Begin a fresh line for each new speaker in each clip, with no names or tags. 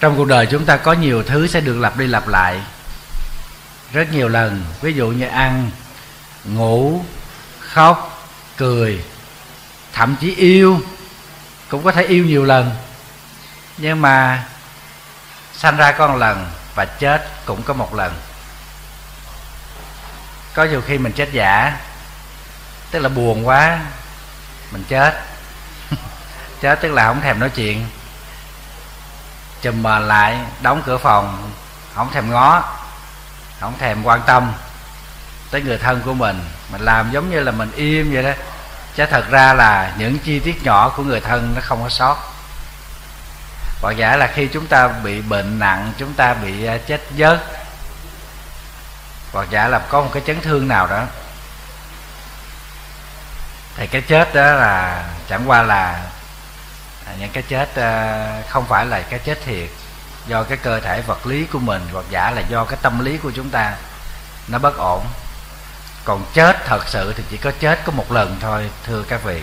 trong cuộc đời chúng ta có nhiều thứ sẽ được lặp đi lặp lại. Rất nhiều lần, ví dụ như ăn, ngủ, khóc, cười, thậm chí yêu, cũng có thể yêu nhiều lần. Nhưng mà sanh ra con lần và chết cũng có một lần. Có nhiều khi mình chết giả, tức là buồn quá, mình chết. Chết tức là không thèm nói chuyện chùm mền lại, đóng cửa phòng, không thèm ngó, không thèm quan tâm tới người thân của mình. Mình làm giống như là mình im vậy đó. Chứ thật ra là những chi tiết nhỏ của người thân nó không có sót. Hoặc giả là khi chúng ta bị bệnh nặng, chúng ta bị à, chết dớt hoặc giả là có một cái chấn thương nào đó, thì cái chết đó là chẳng qua là À, những cái chết à, không phải là cái chết thiệt. Do cái cơ thể vật lý của mình hoặc giả là do cái tâm lý của chúng ta nó bất ổn. Còn chết thật sự thì chỉ có chết có một lần thôi thưa các vị.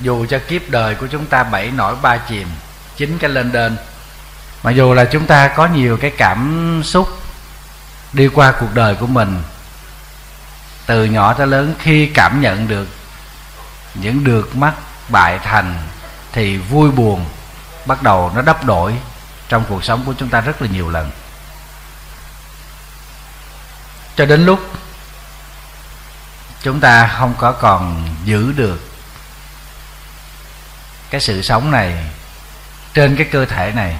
Dù cho kiếp đời của chúng ta bảy nổi ba chìm chín cái lên đên mặc dù là chúng ta có nhiều cái cảm xúc đi qua cuộc đời của mình từ nhỏ tới lớn khi cảm nhận được những được mắt bại thành thì vui buồn bắt đầu nó đắp đổi trong cuộc sống của chúng ta rất là nhiều lần. Cho đến lúc chúng ta không có còn giữ được cái sự sống này trên cái cơ thể này,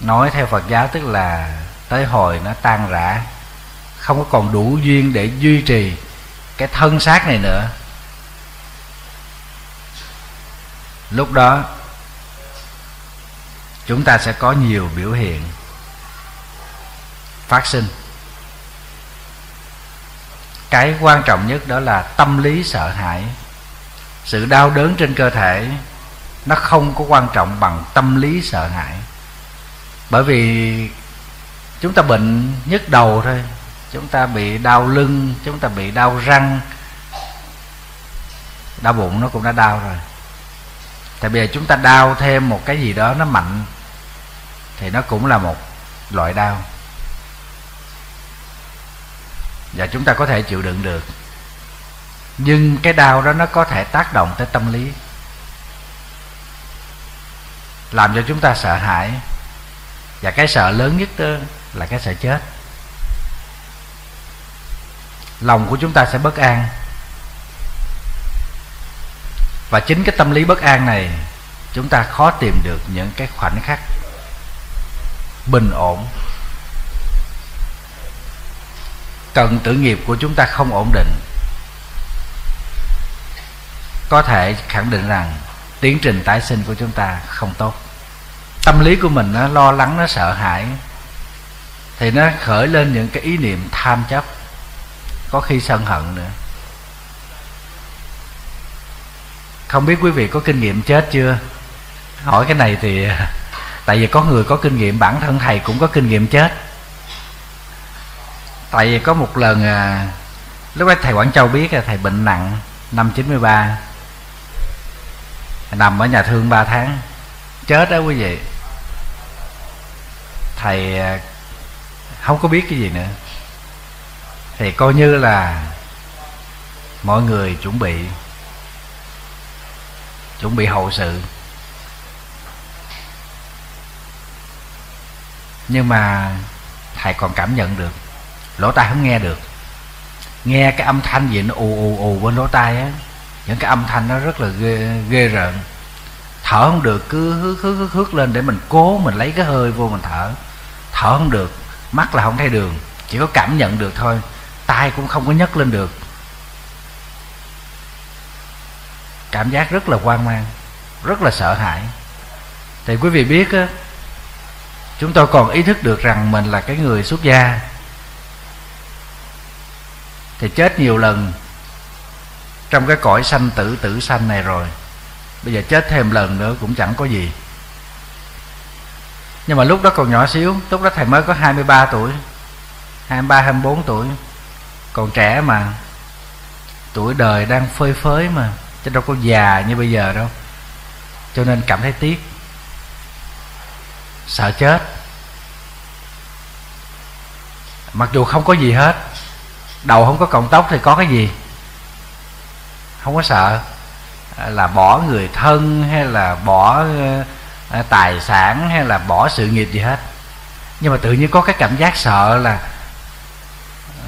nói theo phật giáo tức là tới hồi nó tan rã, không có còn đủ duyên để duy trì cái thân xác này nữa. Lúc đó, chúng ta sẽ có nhiều biểu hiện phát sinh. Cái quan trọng nhất đó là tâm lý sợ hãi. Sự đau đớn trên cơ thể, nó không có quan trọng bằng tâm lý sợ hãi. Bởi vì chúng ta bệnh nhức đầu thôi, chúng ta bị đau lưng, chúng ta bị đau răng, đau bụng nó cũng đã đau rồi tại bây giờ chúng ta đau thêm một cái gì đó nó mạnh, thì nó cũng là một loại đau. Và chúng ta có thể chịu đựng được. Nhưng cái đau đó nó có thể tác động tới tâm lý, làm cho chúng ta sợ hãi. Và cái sợ lớn nhất đó là cái sợ chết. Lòng của chúng ta sẽ bất an và chính cái tâm lý bất an này, chúng ta khó tìm được những cái khoảnh khắc bình ổn. Cần tử nghiệp của chúng ta không ổn định. Có thể khẳng định rằng tiến trình tái sinh của chúng ta không tốt. Tâm lý của mình nó lo lắng, nó sợ hãi, thì nó khởi lên những cái ý niệm tham chấp. Có khi sân hận nữa. Không biết quý vị có kinh nghiệm chết chưa? Hỏi cái này thì tại vì có người có kinh nghiệm bản thân thầy cũng có kinh nghiệm chết. Tại vì có một lần à, lúc ấy thầy quảng châu biết là thầy bệnh nặng năm 93 nằm ở nhà thương 3 tháng. Chết đó quý vị. Thầy à, không có biết cái gì nữa. Thì coi như là mọi người chuẩn bị chuẩn bị hậu sự. Nhưng mà thầy còn cảm nhận được lỗ tai không nghe được. Nghe cái âm thanh gì nó ù ù ù bên lỗ tai á những cái âm thanh nó rất là ghê, ghê rợn. Thở không được cứ hước hước hước hước lên để mình cố mình lấy cái hơi vô mình thở. Thở không được mắt là không thấy đường chỉ có cảm nhận được thôi tay cũng không có nhấc lên được. Cảm giác rất là hoang mang, rất là sợ hãi. Thì quý vị biết á, chúng tôi còn ý thức được rằng mình là cái người xuất gia. Thì chết nhiều lần trong cái cõi sanh tử tử sanh này rồi. Bây giờ chết thêm lần nữa cũng chẳng có gì. Nhưng mà lúc đó còn nhỏ xíu, lúc đó thầy mới có 23 tuổi 23 24 tuổi. Còn trẻ mà, tuổi đời đang phơi phới mà chứ đâu có già như bây giờ đâu. Cho nên cảm thấy tiếc. Sợ chết. Mặc dù không có gì hết, đầu không có cọng tóc thì có cái gì? Không có sợ. À, là bỏ người thân hay là bỏ à, tài sản hay là bỏ sự nghiệp gì hết. Nhưng mà tự nhiên có cái cảm giác sợ là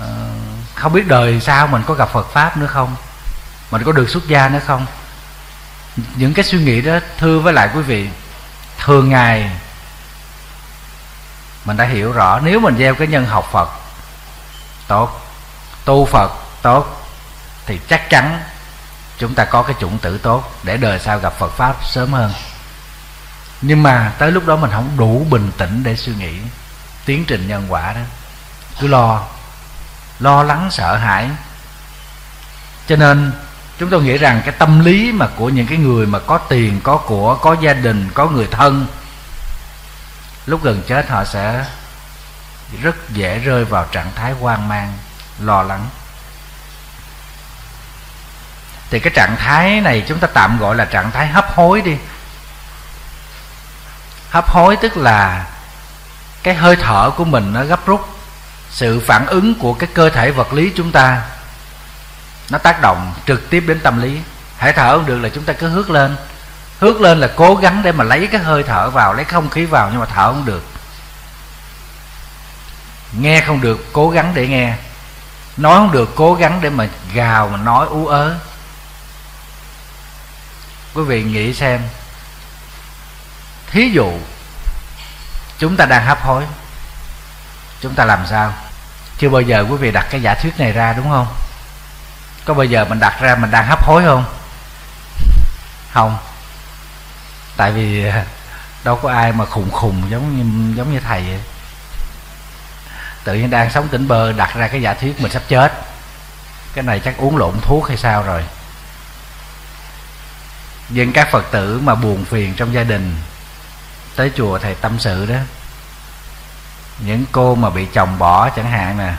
ờ, không biết đời sao mình có gặp Phật pháp nữa không? Mình có được xuất gia nữa không? Những cái suy nghĩ đó, thưa với lại quý vị, thường ngày mình đã hiểu rõ. Nếu mình gieo cái nhân học Phật, tốt. Tu Phật, tốt. Thì chắc chắn chúng ta có cái chủng tử tốt để đời sau gặp Phật pháp sớm hơn. Nhưng mà tới lúc đó mình không đủ bình tĩnh để suy nghĩ tiến trình nhân quả đó. Cứ lo. Lo lắng sợ hãi. Cho nên chúng tôi nghĩ rằng cái tâm lý mà của những cái người mà có tiền, có của, có gia đình, có người thân, lúc gần chết họ sẽ rất dễ rơi vào trạng thái hoang mang, lo lắng. Thì cái trạng thái này chúng ta tạm gọi là trạng thái hấp hối đi. Hấp hối tức là cái hơi thở của mình nó gấp rút. Sự phản ứng của cái cơ thể vật lý chúng ta nó tác động trực tiếp đến tâm lý. Hãy thở không được là chúng ta cứ hước lên. Hước lên là cố gắng để mà lấy cái hơi thở vào, lấy không khí vào nhưng mà thở không được. Nghe không được, cố gắng để nghe. Nói không được, cố gắng để mà gào, mà nói ú ớ. Quý vị nghĩ xem, thí dụ chúng ta đang hấp hối, chúng ta làm sao? Chưa bao giờ quý vị đặt cái giả thuyết này ra đúng không? Có bao giờ mình đặt ra mình đang hấp hối không? Không. Tại vì đâu có ai mà khùng khùng giống như giống như thầy vậy. Tự nhiên đang sống tỉnh bơ đặt ra cái giả thuyết mình sắp chết. Cái này chắc uống lộn thuốc hay sao rồi. Nhưng các phật tử mà buồn phiền trong gia đình tới chùa thầy tâm sự đó những cô mà bị chồng bỏ chẳng hạn nè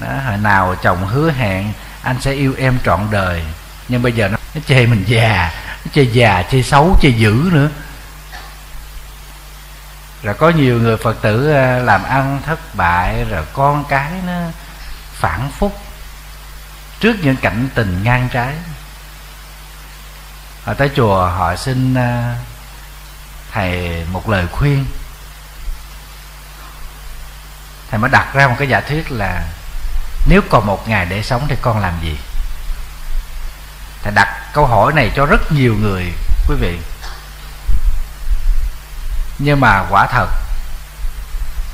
đó, hồi nào chồng hứa hẹn anh sẽ yêu em trọn đời. Nhưng bây giờ nó, nó chê mình già nó chê già chê xấu chê dữ nữa. Rồi có nhiều người phật tử à, làm ăn thất bại rồi con cái nó phản phúc trước những cảnh tình ngang trái. Họ tới chùa họ xin à, thầy một lời khuyên. Thầy mới đặt ra một cái giả thuyết là nếu còn một ngày để sống thì con làm gì? Thầy đặt câu hỏi này cho rất nhiều người, quý vị. Nhưng mà quả thật,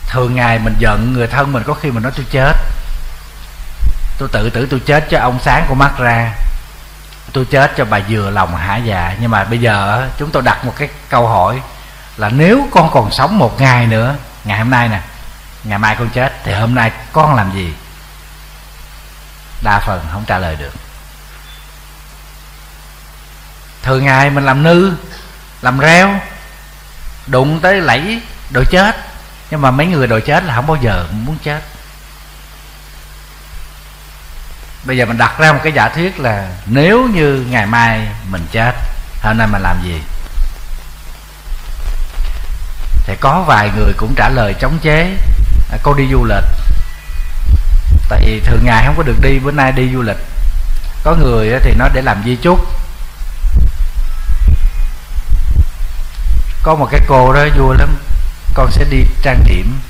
thường ngày mình giận người thân mình có khi mình nói tôi chết. Tôi tự tử tôi chết cho ông sáng của mắt ra. Tôi chết cho bà dừa lòng hả dạ. Nhưng mà bây giờ, chúng tôi đặt một cái câu hỏi là nếu con còn sống một ngày nữa, ngày hôm nay nè, ngày mai con chết, thì hôm nay con làm gì? Đa phần không trả lời được. Thường ngày mình làm nư, làm reo, đụng tới lẫy đồ chết. Nhưng mà mấy người đồ chết là không bao giờ muốn chết. Bây giờ mình đặt ra một cái giả thuyết là nếu như ngày mai mình chết, hôm nay mình làm gì? Thì có vài người cũng trả lời chống chế. Cô đi du lịch tại vì thường ngày không có được đi, bữa nay đi du lịch. Có người thì nó để làm di chúc. Có một cái cô đó vui lắm. Con sẽ đi trang điểm.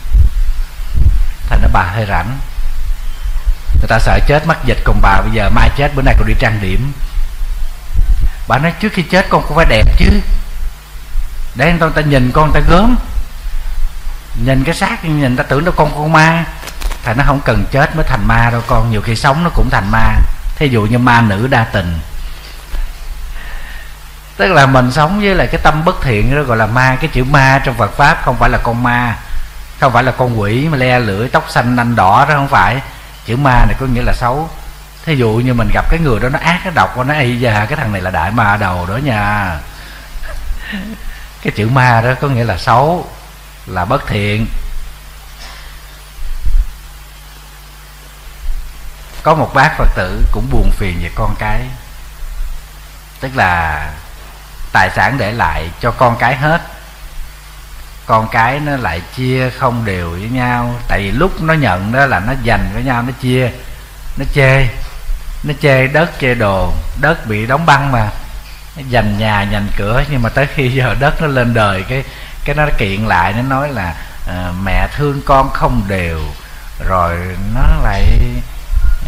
Thành nó bà hơi rảnh. Người ta sợ chết mắc dịch, còn bà bây giờ mai chết, bữa nay còn đi trang điểm. Bà nói, trước khi chết con cũng phải đẹp chứ. Để người ta nhìn, con người ta gớm. Nhìn cái xác, nhìn ta tưởng nó con con ma thầy nó không cần chết mới thành ma đâu con, nhiều khi sống nó cũng thành ma. Thí dụ như ma nữ đa tình. Tức là mình sống với lại cái tâm bất thiện đó gọi là ma, cái chữ ma trong Phật pháp không phải là con ma, không phải là con quỷ mà le lưỡi tóc xanh nanh đỏ đó không phải. Chữ ma này có nghĩa là xấu. Thí dụ như mình gặp cái người đó nó ác, nó độc, nó ây da cái thằng này là đại ma đầu đó nha. Cái chữ ma đó có nghĩa là xấu, là bất thiện. Có một bác phật tử cũng buồn phiền về con cái. Tức là tài sản để lại cho con cái hết. Con cái nó lại chia không đều với nhau tại vì lúc nó nhận đó là nó dành với nhau nó chia nó chê. Nó chê đất chê đồ đất bị đóng băng mà. Nó dành nhà dành cửa nhưng mà tới khi giờ đất nó lên đời cái cái nó kiện lại nó nói là uh, mẹ thương con không đều rồi nó lại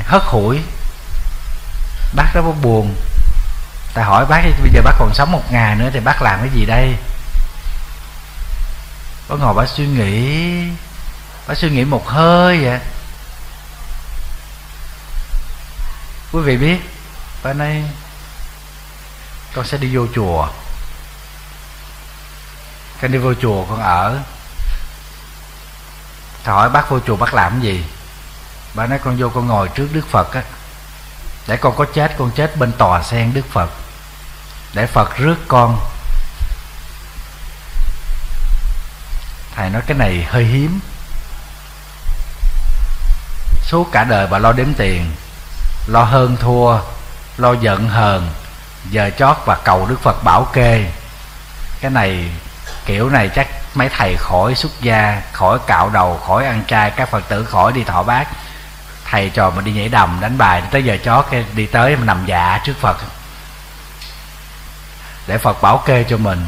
hất hủi. Bác đó buồn. Ta hỏi bác, bây giờ bác còn sống một ngày nữa thì bác làm cái gì đây? Bác ngồi bác suy nghĩ, bác suy nghĩ một hơi vậy. Quý vị biết, bác nói, con sẽ đi vô chùa. Con đi vô chùa con ở. Thầy hỏi bác vô chùa bác làm cái gì? Bà nói, con vô, con ngồi trước Đức Phật á. Để con có chết, con chết bên tòa sen Đức Phật. Để Phật rước con. Thầy nói, cái này hơi hiếm. Suốt cả đời bà lo đếm tiền, Lo hơn thua, Lo giận hờn, Giờ chót và cầu Đức Phật bảo kê. Cái này, Kiểu này chắc mấy thầy khỏi xuất gia, khỏi cạo đầu, khỏi ăn chay các phật tử khỏi đi thọ bát thầy trò mà đi nhảy đầm đánh bài tới giờ chó cái đi tới mà nằm dạ trước phật. Để phật bảo kê cho mình.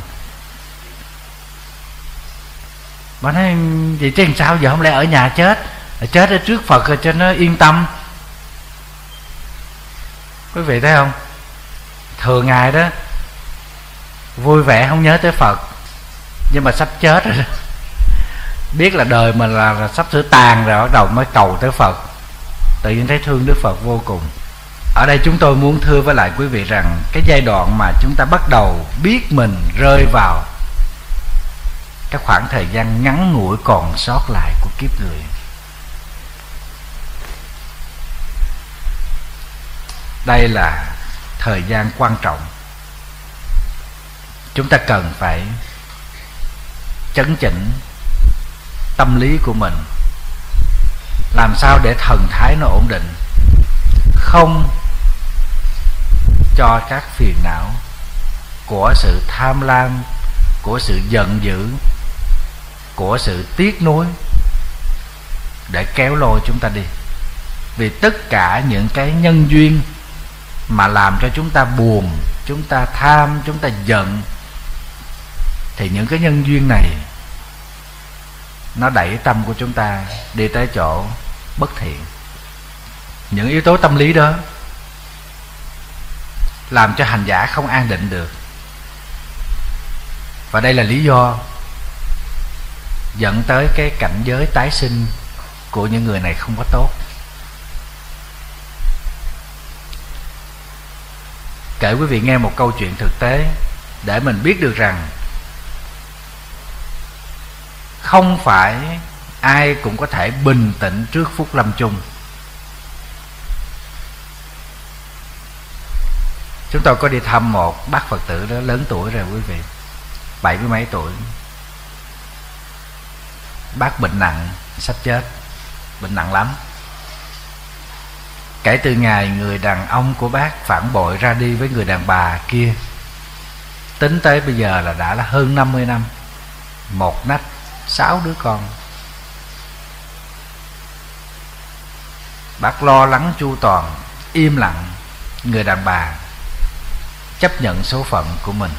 Mà nói vậy chứ làm sao? Giờ không lẽ ở nhà chết? Chết ở trước phật rồi cho nó yên tâm. Quý vị thấy không? Thường ngày đó vui vẻ không nhớ tới phật nhưng mà sắp chết rồi biết là đời mình là, là sắp sửa tàn rồi bắt đầu mới cầu tới phật tự nhiên thấy thương đức phật vô cùng. Ở đây chúng tôi muốn thưa với lại quý vị rằng cái giai đoạn mà chúng ta bắt đầu biết mình rơi vào cái khoảng thời gian ngắn ngủi còn sót lại của kiếp người. Đây là thời gian quan trọng. Chúng ta cần phải chấn chỉnh tâm lý của mình làm sao để thần thái nó ổn định? Không cho các phiền não của sự tham lam, của sự giận dữ, của sự tiếc nuối để kéo lôi chúng ta đi. Vì tất cả những cái nhân duyên mà làm cho chúng ta buồn, chúng ta tham, chúng ta giận, thì những cái nhân duyên này nó đẩy tâm của chúng ta đi tới chỗ bất thiện. Những yếu tố tâm lý đó làm cho hành giả không an định được. Và đây là lý do dẫn tới cái cảnh giới tái sinh của những người này không có tốt. Kể quý vị nghe một câu chuyện thực tế để mình biết được rằng không phải ai cũng có thể bình tĩnh trước phút lâm chung. Chúng tôi có đi thăm một bác phật tử đó lớn tuổi rồi quý vị, bảy mươi mấy tuổi. Bác bệnh nặng, sắp chết, bệnh nặng lắm. Kể từ ngày người đàn ông của bác phản bội ra đi với người đàn bà kia, tính tới bây giờ là đã là hơn 50 năm. Một nách sáu đứa con. Bác lo lắng chu toàn, im lặng, người đàn bà chấp nhận số phận của mình.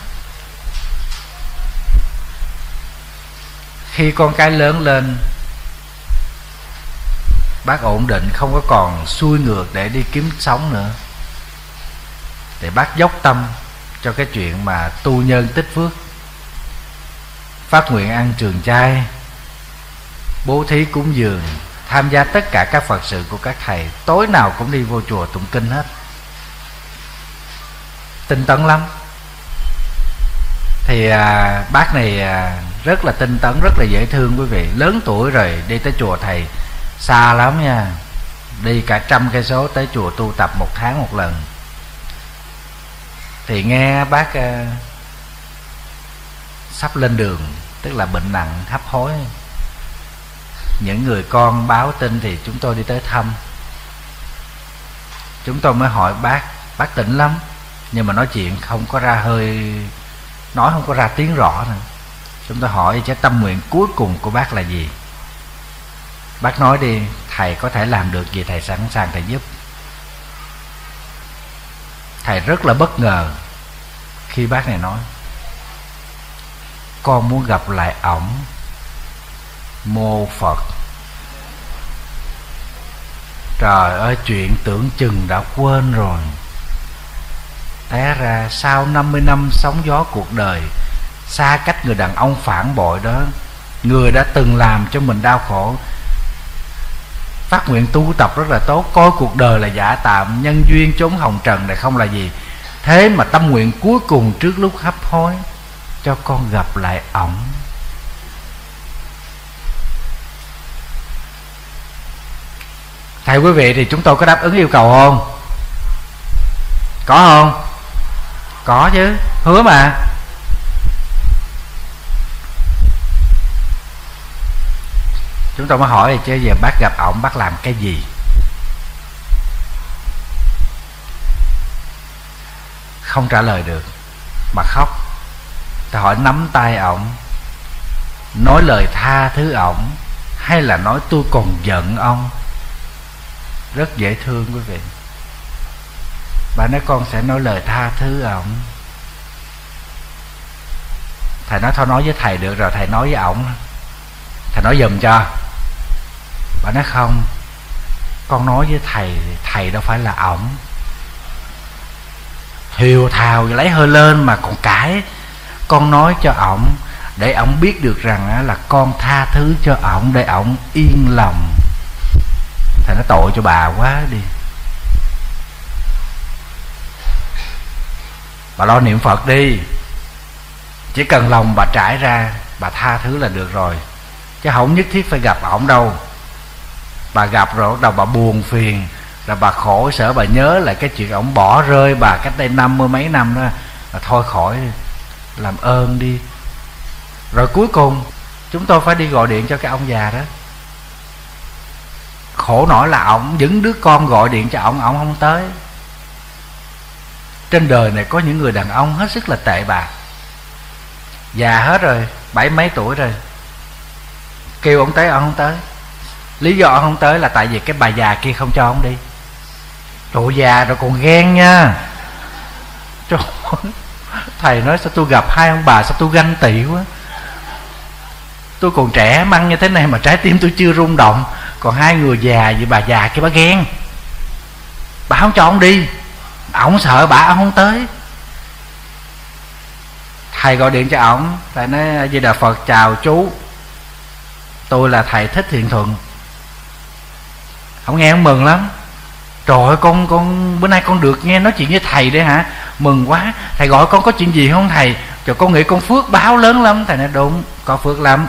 Khi con cái lớn lên, bác ổn định, không có còn xuôi ngược để đi kiếm sống nữa. Thì bác dốc tâm cho cái chuyện mà tu nhân tích phước. Phát nguyện ăn trường chay, bố thí cúng dường tham gia tất cả các phật sự của các thầy. Tối nào cũng đi vô chùa tụng kinh hết. Tinh tấn lắm. Thì à, bác này à, rất là tinh tấn rất là dễ thương quý vị. Lớn tuổi rồi đi tới chùa thầy xa lắm nha. Đi cả trăm cây số tới chùa tu tập một tháng một lần. Thì nghe bác à, sắp lên đường tức là bệnh nặng hấp hối những người con báo tin thì chúng tôi đi tới thăm. Chúng tôi mới hỏi, bác bác tỉnh lắm, nhưng mà nói chuyện không có ra hơi, nói không có ra tiếng rõ nữa. Chúng tôi hỏi, cái tâm nguyện cuối cùng của bác là gì? Bác nói đi, thầy có thể làm được gì thầy sẵn sàng thầy giúp. Thầy rất là bất ngờ khi bác này nói, con muốn gặp lại ổng mô phật. Trời ơi, chuyện tưởng chừng đã quên rồi. Té ra sau 50 năm sóng gió cuộc đời, xa cách người đàn ông phản bội đó, người đã từng làm cho mình đau khổ. Phát nguyện tu tập rất là tốt, coi cuộc đời là giả tạm, nhân duyên chốn hồng trần này không là gì. Thế mà tâm nguyện cuối cùng trước lúc hấp hối, cho con gặp lại ổng. Thầy quý vị thì chúng tôi có đáp ứng yêu cầu không? Có không? Có chứ, hứa mà. Chúng tôi mới hỏi chứ giờ bác gặp ổng, bác làm cái gì? Không trả lời được mà khóc. Tôi hỏi nắm tay ổng, nói lời tha thứ ổng, hay là nói tôi còn giận ông? Rất dễ thương quý vị. Bà nói, con sẽ nói lời tha thứ ổng. Thầy nói, thôi nói với thầy được rồi, thầy nói với ổng. Thầy nói giùm cho. Bà nói, không, con nói với thầy thầy đâu phải là ổng. Hiều thào lấy hơi lên mà còn cãi. Con nói cho ổng, để ổng biết được rằng là con tha thứ cho ổng, để ổng yên lòng thầy nói tội cho bà quá đi. Bà lo niệm phật đi. Chỉ cần lòng bà trải ra, bà tha thứ là được rồi. Chứ không nhất thiết phải gặp ổng đâu. Bà gặp rồi đầu bà buồn phiền, là bà khổ sở, bà nhớ lại cái chuyện ổng bỏ rơi bà cách đây năm mươi mấy năm đó. Là thôi khỏi, làm ơn đi. Rồi cuối cùng, chúng tôi phải đi gọi điện cho cái ông già đó khổ nổi là ổng, những đứa con gọi điện cho ổng ổng không tới. Trên đời này có những người đàn ông hết sức là tệ bạc. Già hết rồi, bảy mấy tuổi rồi. Kêu ông tới ông không tới. Lý do ông không tới là tại vì cái bà già kia không cho ông đi. Trời già rồi còn ghen nha. Trời Thầy nói sao tôi gặp hai ông bà Sao tôi ganh tị quá. Tôi còn trẻ măng như thế này Mà trái tim tôi chưa rung động. Còn hai người già vì bà già kia bà ghen. Bà không cho ông đi. Ông sợ, bà ông không tới. Thầy gọi điện cho ổng Thầy nói Di Đà Phật, chào chú. Tôi là thầy Thích Thiện Thuận. Ông nghe ông mừng lắm. Trời ơi, con con, bữa nay con được nghe nói chuyện với thầy đấy hả? Mừng quá. Thầy gọi con có chuyện gì không thầy? Cho con nghĩ con phước báo lớn lắm. Thầy nói, đúng, có phước lắm.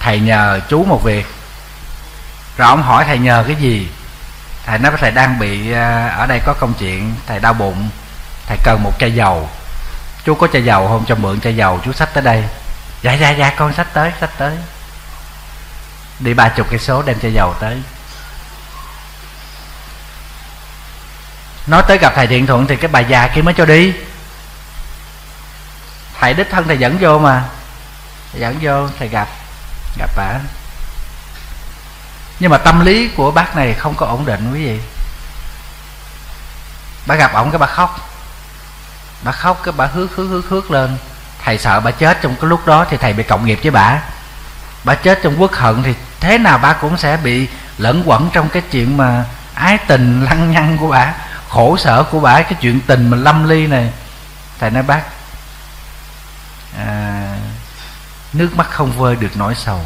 Thầy nhờ chú một việc. Rồi ông hỏi thầy nhờ cái gì? Thầy nói với thầy đang bị à, Ở đây có công chuyện, Thầy đau bụng, Thầy cần một chai dầu. Chú có chai dầu không? Cho mượn chai dầu, chú sách tới đây. Dạ dạ dạ con sách tới sách tới. Đi ba chục cây số đem chai dầu tới. Nói tới gặp thầy thiện thuận thì cái bà già kia mới cho đi. Thầy đích thân thầy dẫn vô mà. Thầy dẫn vô, thầy gặp gặp bà nhưng mà tâm lý của bác này không có ổn định quý vị. Bà gặp ổng cái bà khóc. Bà khóc cái bà hước hước hước hước lên. Thầy sợ bà chết trong cái lúc đó thì thầy bị cộng nghiệp với bà bà chết trong quốc hận thì thế nào bà cũng sẽ bị lẫn quẩn trong cái chuyện mà ái tình lăng nhăng của bà khổ sở của bà cái chuyện tình mà lâm ly này. Thầy nói bác à, nước mắt không vơi được nỗi sầu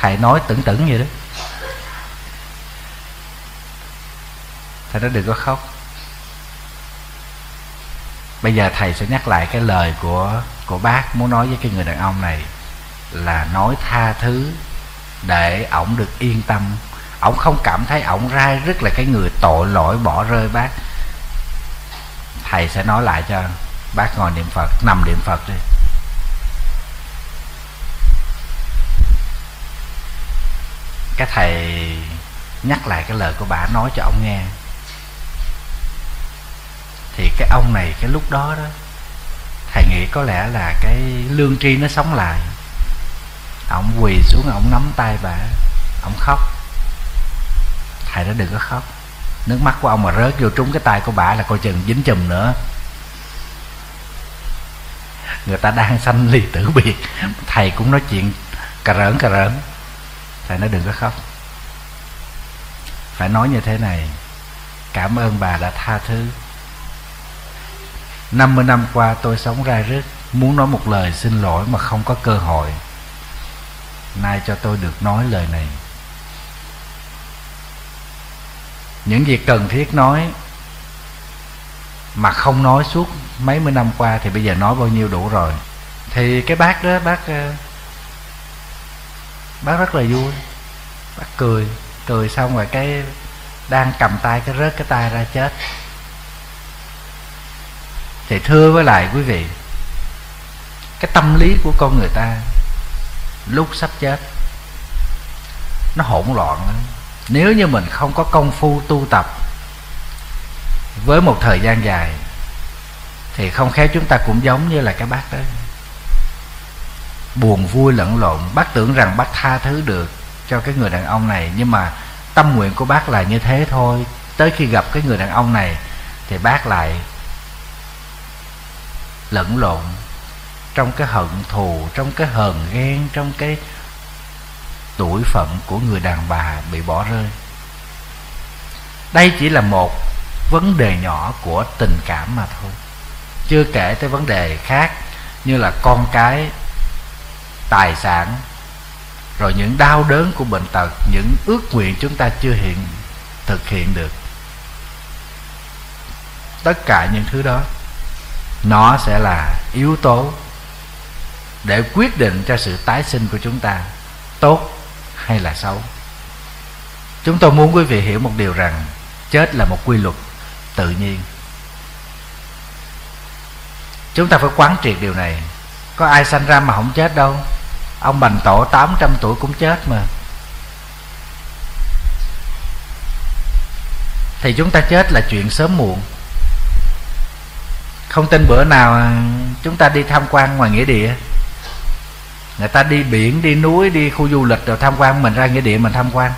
thầy nói tưởng tưởng vậy đó thầy nói đừng có khóc. Bây giờ thầy sẽ nhắc lại cái lời của của bác muốn nói với cái người đàn ông này là nói tha thứ để ổng được yên tâm. Ổng không cảm thấy ổng ra rất là cái người tội lỗi bỏ rơi bác. Thầy sẽ nói lại cho bác ngồi niệm phật, nằm niệm phật đi. Cái thầy nhắc lại cái lời của bà, nói cho ông nghe. Thì cái ông này cái lúc đó đó, thầy nghĩ có lẽ là cái lương tri nó sống lại. Ông quỳ xuống, ông nắm tay bà, ông khóc. Thầy đã đừng có khóc. Nước mắt của ông mà rớt vô trúng cái tay của bà là coi chừng dính chùm nữa. Người ta đang sanh ly tử biệt. Thầy cũng nói chuyện cà rỡn cà rỡn thầy nói đừng có khóc. Phải nói như thế này, cảm ơn bà đã tha thứ. 50 năm qua tôi sống ra rứt Muốn nói một lời xin lỗi mà không có cơ hội. Nay cho tôi được nói lời này. Những việc cần thiết nói Mà không nói suốt mấy mươi năm qua Thì bây giờ nói bao nhiêu đủ rồi. Thì cái bác đó, bác ờ, Bác rất là vui. Bác cười Cười xong rồi cái Đang cầm tay, cái rớt cái tay ra chết. Thì thưa với lại quý vị, cái tâm lý của con người ta lúc sắp chết, nó hỗn loạn lắm. Nếu như mình không có công phu tu tập với một thời gian dài, thì không khéo chúng ta cũng giống như là cái bác đó buồn vui lẫn lộn, bác tưởng rằng bác tha thứ được cho cái người đàn ông này, nhưng mà tâm nguyện của bác là như thế thôi. Tới khi gặp cái người đàn ông này thì bác lại lẫn lộn trong cái hận thù, trong cái hờn ghen, trong cái tuổi phận của người đàn bà bị bỏ rơi. Đây chỉ là một vấn đề nhỏ của tình cảm mà thôi. Chưa kể tới vấn đề khác như là con cái tài sản, rồi những đau đớn của bệnh tật, những ước nguyện chúng ta chưa hiện, thực hiện được. Tất cả những thứ đó, nó sẽ là yếu tố để quyết định cho sự tái sinh của chúng ta, tốt hay là xấu. Chúng tôi muốn quý vị hiểu một điều rằng, chết là một quy luật tự nhiên. Chúng ta phải quán triệt điều này. Có ai sanh ra mà không chết đâu? Ông bành tổ 800 tuổi cũng chết mà. Thì chúng ta chết là chuyện sớm muộn. Không tin bữa nào à, chúng ta đi tham quan ngoài nghĩa địa. Người ta đi biển, đi núi, đi khu du lịch rồi tham quan mình ra nghĩa địa mình tham quan.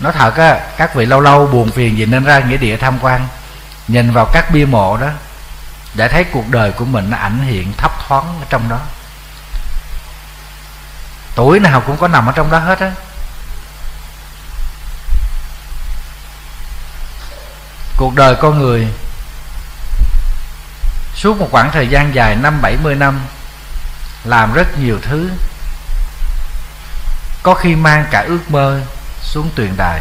Nói thật á, các vị lâu lâu buồn phiền gì nên ra nghĩa địa tham quan, nhìn vào các bia mộ đó để thấy cuộc đời của mình nó ảnh hiện thấp thoáng ở trong đó tuổi nào cũng có nằm ở trong đó hết á. Cuộc đời con người, suốt một khoảng thời gian dài, năm bảy mươi năm, làm rất nhiều thứ. Có khi mang cả ước mơ xuống tuyền đài.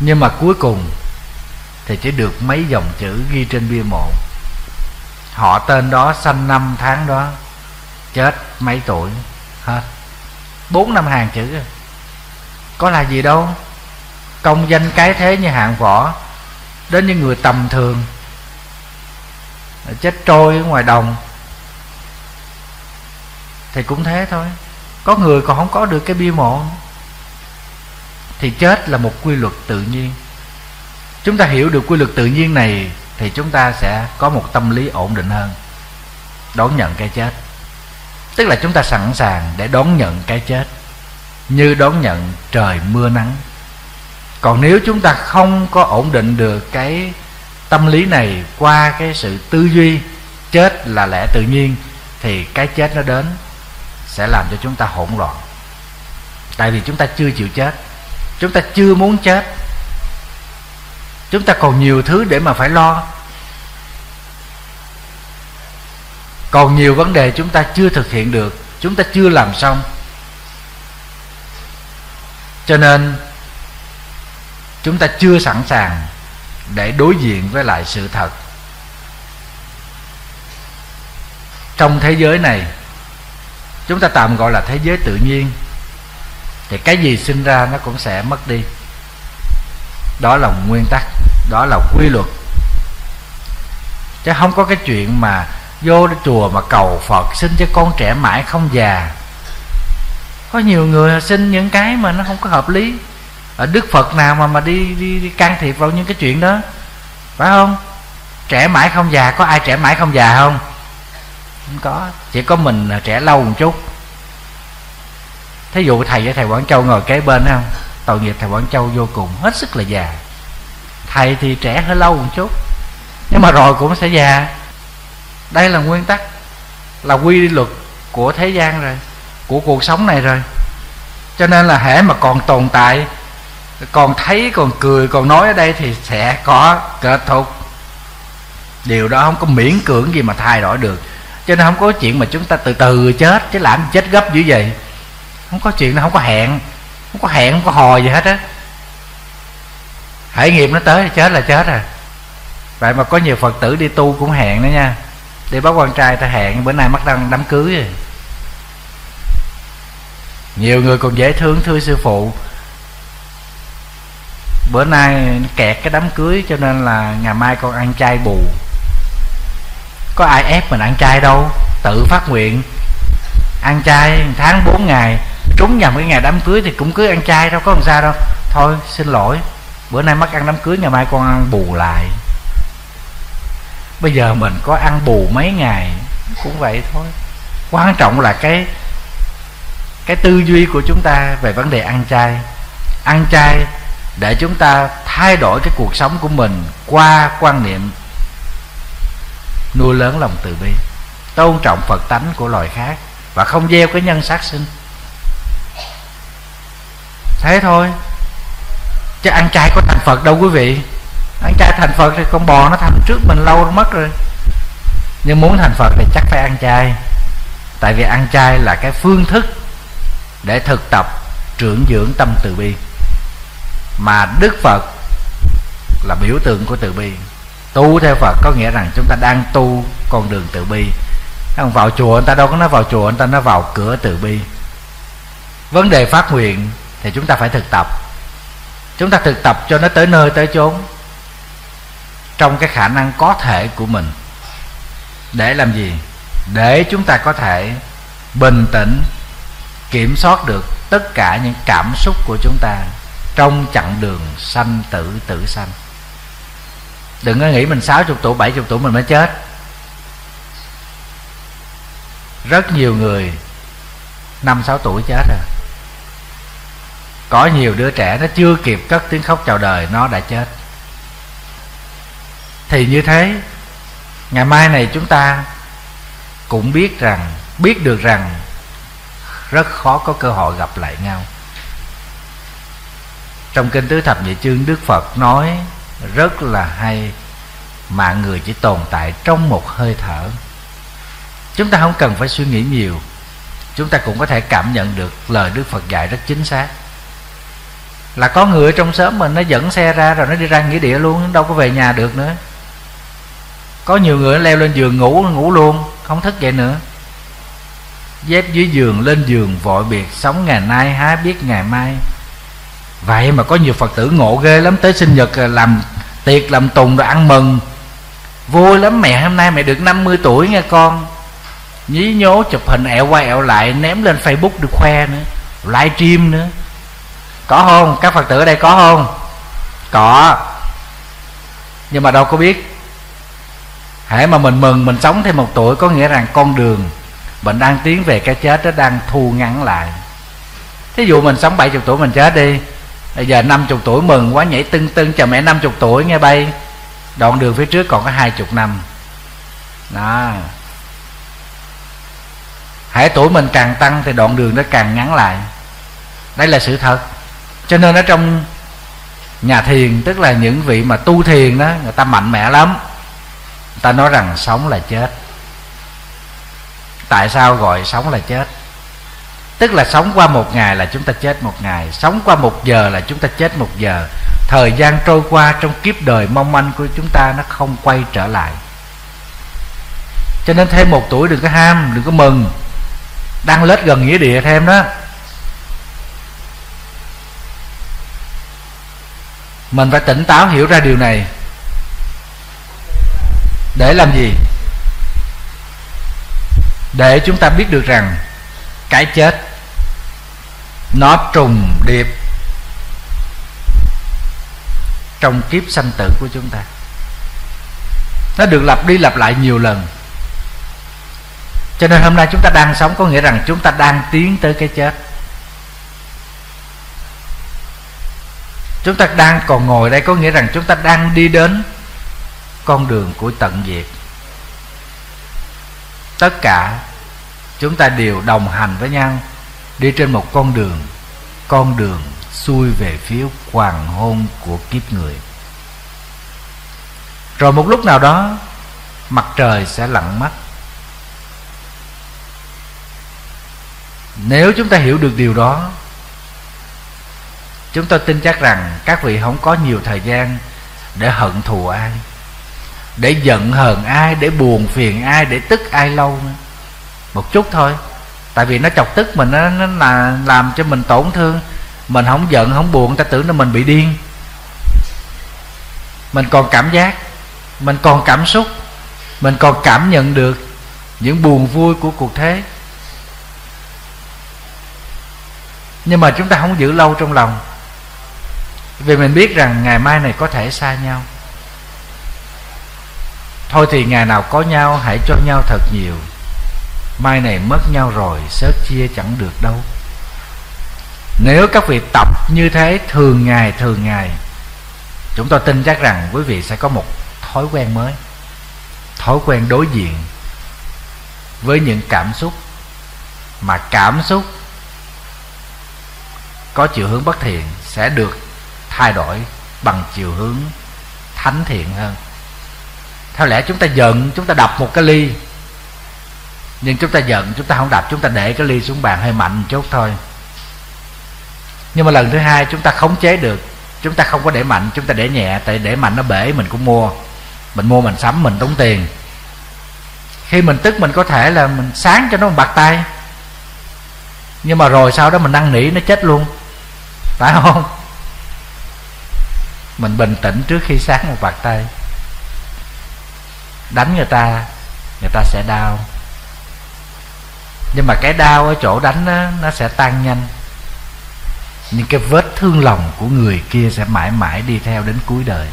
Nhưng mà cuối cùng thì chỉ được mấy dòng chữ ghi trên bia mộ. Họ tên đó sanh năm tháng đó, chết mấy tuổi hết. Bốn năm hàng chữ. Có là gì đâu. Công danh cái thế như hạng võ, đến những người tầm thường. Chết trôi ở ngoài đồng. Thì cũng thế thôi. Có người còn không có được cái bia mộ. Thì chết là một quy luật tự nhiên. Chúng ta hiểu được quy luật tự nhiên này, thì chúng ta sẽ có một tâm lý ổn định hơn. Đón nhận cái chết tức là chúng ta sẵn sàng để đón nhận cái chết. Như đón nhận trời mưa nắng. Còn nếu chúng ta không có ổn định được cái tâm lý này qua cái sự tư duy, chết là lẽ tự nhiên, thì cái chết nó đến, sẽ làm cho chúng ta hỗn loạn. Tại vì chúng ta chưa chịu chết. Chúng ta chưa muốn chết. Chúng ta còn nhiều thứ để mà phải lo. Còn nhiều vấn đề chúng ta chưa thực hiện được, chúng ta chưa làm xong. Cho nên, chúng ta chưa sẵn sàng để đối diện với lại sự thật. Trong thế giới này, chúng ta tạm gọi là thế giới tự nhiên, thì cái gì sinh ra nó cũng sẽ mất đi. Đó là nguyên tắc, đó là quy luật. Chứ không có cái chuyện mà vô chùa mà cầu phật xin cho con trẻ mãi không già. Có nhiều người xin những cái mà nó không có hợp lý. Ở đức phật nào mà mà đi, đi đi can thiệp vào những cái chuyện đó? Phải không? Trẻ mãi không già có ai trẻ mãi không già không? Không có. Chỉ có mình là trẻ lâu một chút. Thí dụ thầy với thầy quảng châu ngồi kế bên không? Tội nghiệp thầy quảng châu vô cùng hết sức là già. Thầy thì trẻ hơi lâu một chút. Nhưng mà rồi cũng sẽ già đây là nguyên tắc, là quy luật của thế gian rồi, của cuộc sống này rồi. Cho nên là hễ mà còn tồn tại, còn thấy, còn cười, còn nói ở đây thì sẽ có kết thúc. Điều đó không có miễn cưỡng gì mà thay đổi được. Cho nên không có chuyện mà chúng ta từ từ chết, chứ làm chết gấp dữ vậy. Không có chuyện, nó không có hẹn, không có hẹn, không có hồi gì hết á. Hãy nghiệp nó tới chết là chết rồi. Vậy mà có nhiều phật tử đi tu cũng hẹn nữa nha đi báo quan trai ta hẹn, bữa nay mất đăng đám cưới. Rồi nhiều người còn dễ thương, thưa sư phụ. Bữa nay kẹt cái đám cưới, cho nên là ngày mai con ăn chay bù. Có ai ép mình ăn chay đâu, tự phát nguyện. Ăn chay tháng 4 ngày, trúng nhầm cái ngày đám cưới thì cũng cứ ăn chay đâu, có làm sao đâu. Thôi, xin lỗi, bữa nay mất ăn đám cưới, ngày mai con ăn bù lại bây giờ mình có ăn bù mấy ngày, cũng vậy thôi. Quan trọng là cái cái tư duy của chúng ta về vấn đề ăn chay. Ăn chay để chúng ta thay đổi cái cuộc sống của mình qua quan niệm nuôi lớn lòng từ bi, tôn trọng phật tánh của loài khác và không gieo cái nhân sát sinh. Thế thôi. Chứ ăn chay có thành phật đâu quý vị ăn chay thành phật thì con bò nó thành trước mình lâu mất rồi. Nhưng muốn thành phật thì chắc phải ăn chay. Tại vì ăn chay là cái phương thức để thực tập trưởng dưỡng tâm từ bi. Mà đức phật là biểu tượng của từ bi. Tu theo phật có nghĩa rằng chúng ta đang tu con đường từ bi. Không vào chùa người ta đâu có nói vào chùa, người ta nói vào cửa từ bi. Vấn đề phát nguyện thì chúng ta phải thực tập. Chúng ta thực tập cho nó tới nơi tới chốn trong cái khả năng có thể của mình. Để làm gì? Để chúng ta có thể bình tĩnh, kiểm soát được tất cả những cảm xúc của chúng ta trong chặng đường sanh tử tử sanh. Đừng có nghĩ mình 60 tuổi 70 tuổi mình mới chết. Rất nhiều người năm sáu tuổi chết rồi. Có nhiều đứa trẻ nó chưa kịp cất tiếng khóc chào đời, nó đã chết thì như thế, ngày mai này chúng ta cũng biết rằng, biết được rằng rất khó có cơ hội gặp lại nhau. Trong kinh tứ thập nhị chương, đức phật nói rất là hay, mạng người chỉ tồn tại trong một hơi thở. Chúng ta không cần phải suy nghĩ nhiều. Chúng ta cũng có thể cảm nhận được lời đức phật dạy rất chính xác. Là có người ở trong xóm mình, nó dẫn xe ra rồi nó đi ra nghĩa địa luôn, đâu có về nhà được nữa có nhiều người leo lên giường ngủ ngủ luôn, không thức dậy nữa. Dép dưới giường lên giường vội biệt, sống ngày nay há biết ngày mai? Vậy mà có nhiều phật tử ngộ ghê lắm, tới sinh nhật à, làm tiệc, làm tùng rồi ăn mừng. Vui lắm mẹ, hôm nay mẹ được 50 tuổi nghe con. Nhí nhố chụp hình ẹo qua ẹo lại, ném lên facebook được khoe nữa live stream nữa. Có không? Các phật tử ở đây có không? Có. Nhưng mà đâu có biết hãy mà mình mừng, mình sống thêm một tuổi, có nghĩa rằng con đường mình đang tiến về cái chết nó đang thu ngắn lại. Thí dụ mình sống 70 tuổi mình chết đi, bây giờ 50 tuổi mừng quá, nhảy tưng tưng chờ mẹ 50 tuổi nghe bay. Đoạn đường phía trước còn có hai chục năm. Đó. Hãy tuổi mình càng tăng thì đoạn đường nó càng ngắn lại. Đây là sự thật. Cho nên ở trong nhà thiền, tức là những vị mà tu thiền đó, người ta mạnh mẽ lắm ta nói rằng sống là chết. Tại sao gọi sống là chết? Tức là sống qua một ngày là chúng ta chết một ngày, sống qua một giờ là chúng ta chết một giờ. Thời gian trôi qua trong kiếp đời mong manh của chúng ta nó không quay trở lại. Cho nên thêm một tuổi đừng có ham, đừng có mừng. Đang lết gần nghĩa địa thêm đó. Mình phải tỉnh táo hiểu ra điều này để làm gì? Để chúng ta biết được rằng cái chết, nó trùng điệp trong kiếp sanh tử của chúng ta. Nó được lặp đi lặp lại nhiều lần. Cho nên hôm nay chúng ta đang sống có nghĩa rằng chúng ta đang tiến tới cái chết. Chúng ta đang còn ngồi đây có nghĩa rằng chúng ta đang đi đến con đường của tận diệt. Tất cả chúng ta đều đồng hành với nhau, đi trên một con đường con đường xuôi về phía hoàng hôn của kiếp người. Rồi một lúc nào đó, mặt trời sẽ lặn mất nếu chúng ta hiểu được điều đó, chúng tôi tin chắc rằng các vị không có nhiều thời gian để hận thù ai để giận hờn ai để buồn phiền ai để tức ai lâu nữa. Một chút thôi. Tại vì nó chọc tức mình nó, nó là làm cho mình tổn thương. Mình không giận không buồn ta tưởng là mình bị điên. Mình còn cảm giác mình còn cảm xúc mình còn cảm nhận được những buồn vui của cuộc thế. Nhưng mà chúng ta không giữ lâu trong lòng. Vì mình biết rằng ngày mai này có thể xa nhau thôi thì ngày nào có nhau, hãy cho nhau thật nhiều. Mai này mất nhau rồi, sớt chia chẳng được đâu. Nếu các vị tập như thế, thường ngày thường ngày, chúng tôi tin chắc rằng quý vị sẽ có một thói quen mới, thói quen đối diện với những cảm xúc mà cảm xúc có chiều hướng bất thiện sẽ được thay đổi bằng chiều hướng thánh thiện hơn theo lẽ chúng ta giận, chúng ta đập một cái ly. Nhưng chúng ta giận, chúng ta không đập, chúng ta để cái ly xuống bàn hơi mạnh một chút thôi. Nhưng mà lần thứ hai chúng ta khống chế được. Chúng ta không có để mạnh, chúng ta để nhẹ, tại để mạnh nó bể, mình cũng mua. Mình mua mình sắm, mình tốn tiền. Khi mình tức mình có thể là mình sáng cho nó một bạc tay. Nhưng mà rồi sau đó mình năn nỉ, nó chết luôn. Phải không? Mình bình tĩnh trước khi sáng một bạc tay đánh người ta người ta sẽ đau. Nhưng mà cái đau ở chỗ đánh đó, nó sẽ tan nhanh. Nhưng cái vết thương lòng của người kia sẽ mãi mãi đi theo đến cuối đời.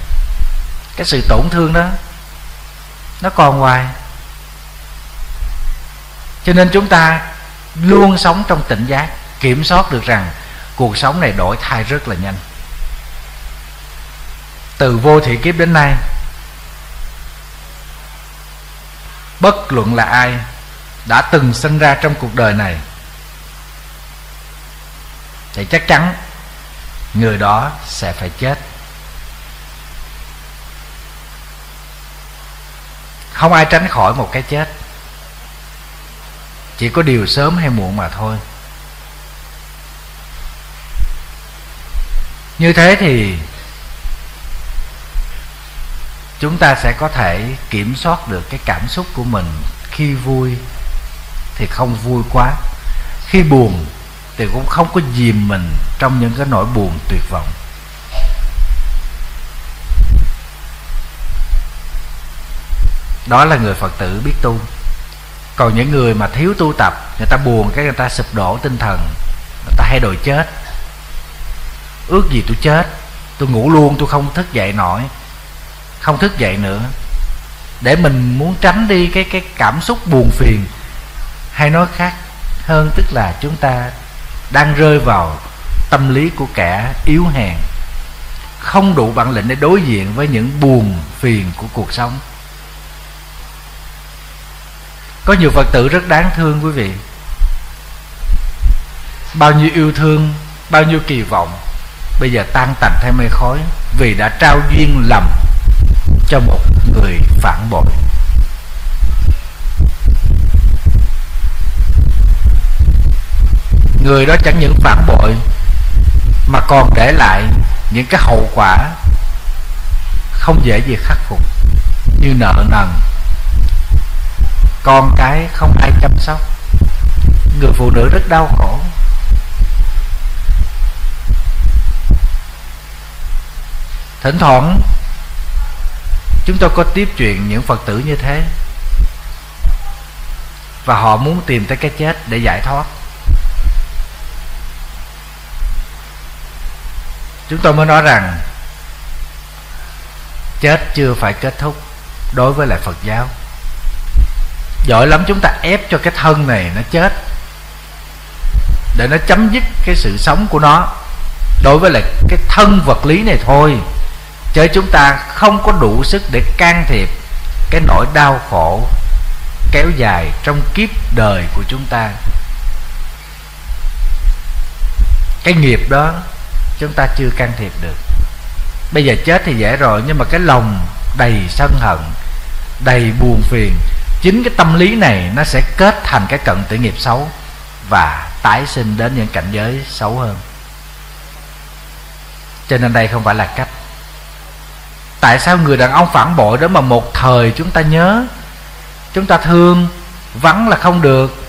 Cái sự tổn thương đó nó còn hoài. Cho nên chúng ta luôn sống trong tỉnh giác kiểm soát được rằng cuộc sống này đổi thay rất là nhanh. Từ vô thị kiếp đến nay bất luận là ai đã từng sinh ra trong cuộc đời này, thì chắc chắn người đó sẽ phải chết. Không ai tránh khỏi một cái chết. Chỉ có điều sớm hay muộn mà thôi. Như thế thì chúng ta sẽ có thể kiểm soát được cái cảm xúc của mình. Khi vui thì không vui quá. Khi buồn thì cũng không có dìm mình trong những cái nỗi buồn tuyệt vọng. Đó là người phật tử biết tu. Còn những người mà thiếu tu tập, người ta buồn cái người ta sụp đổ tinh thần, người ta hay đòi chết. Ước gì tôi chết, tôi ngủ luôn, tôi không thức dậy nổi không thức dậy nữa. Để mình muốn tránh đi cái cái cảm xúc buồn phiền, hay nói khác hơn tức là chúng ta đang rơi vào tâm lý của kẻ yếu hèn, không đủ bản lĩnh để đối diện với những buồn phiền của cuộc sống. Có nhiều phật tử rất đáng thương, quý vị. Bao nhiêu yêu thương, bao nhiêu kỳ vọng, bây giờ tan tành theo mây khói vì đã trao duyên lầm cho một người phản bội. Người đó chẳng những phản bội, mà còn để lại những cái hậu quả không dễ gì khắc phục. Như nợ nần, con cái không ai chăm sóc, người phụ nữ rất đau khổ. Thỉnh thoảng chúng tôi có tiếp chuyện những phật tử như thế. Và họ muốn tìm tới cái chết để giải thoát. Chúng tôi mới nói rằng, chết chưa phải kết thúc đối với lại phật giáo. Giỏi lắm chúng ta ép cho cái thân này nó chết, để nó chấm dứt cái sự sống của nó đối với lại cái thân vật lý này thôi chứ chúng ta không có đủ sức để can thiệp cái nỗi đau khổ kéo dài trong kiếp đời của chúng ta. Cái nghiệp đó chúng ta chưa can thiệp được. Bây giờ chết thì dễ rồi, nhưng mà cái lòng đầy sân hận, đầy buồn phiền, chính cái tâm lý này nó sẽ kết thành cái cận tử nghiệp xấu và tái sinh đến những cảnh giới xấu hơn. Cho nên đây không phải là cách tại sao người đàn ông phản bội đó mà một thời chúng ta nhớ? Chúng ta thương, vắng là không được.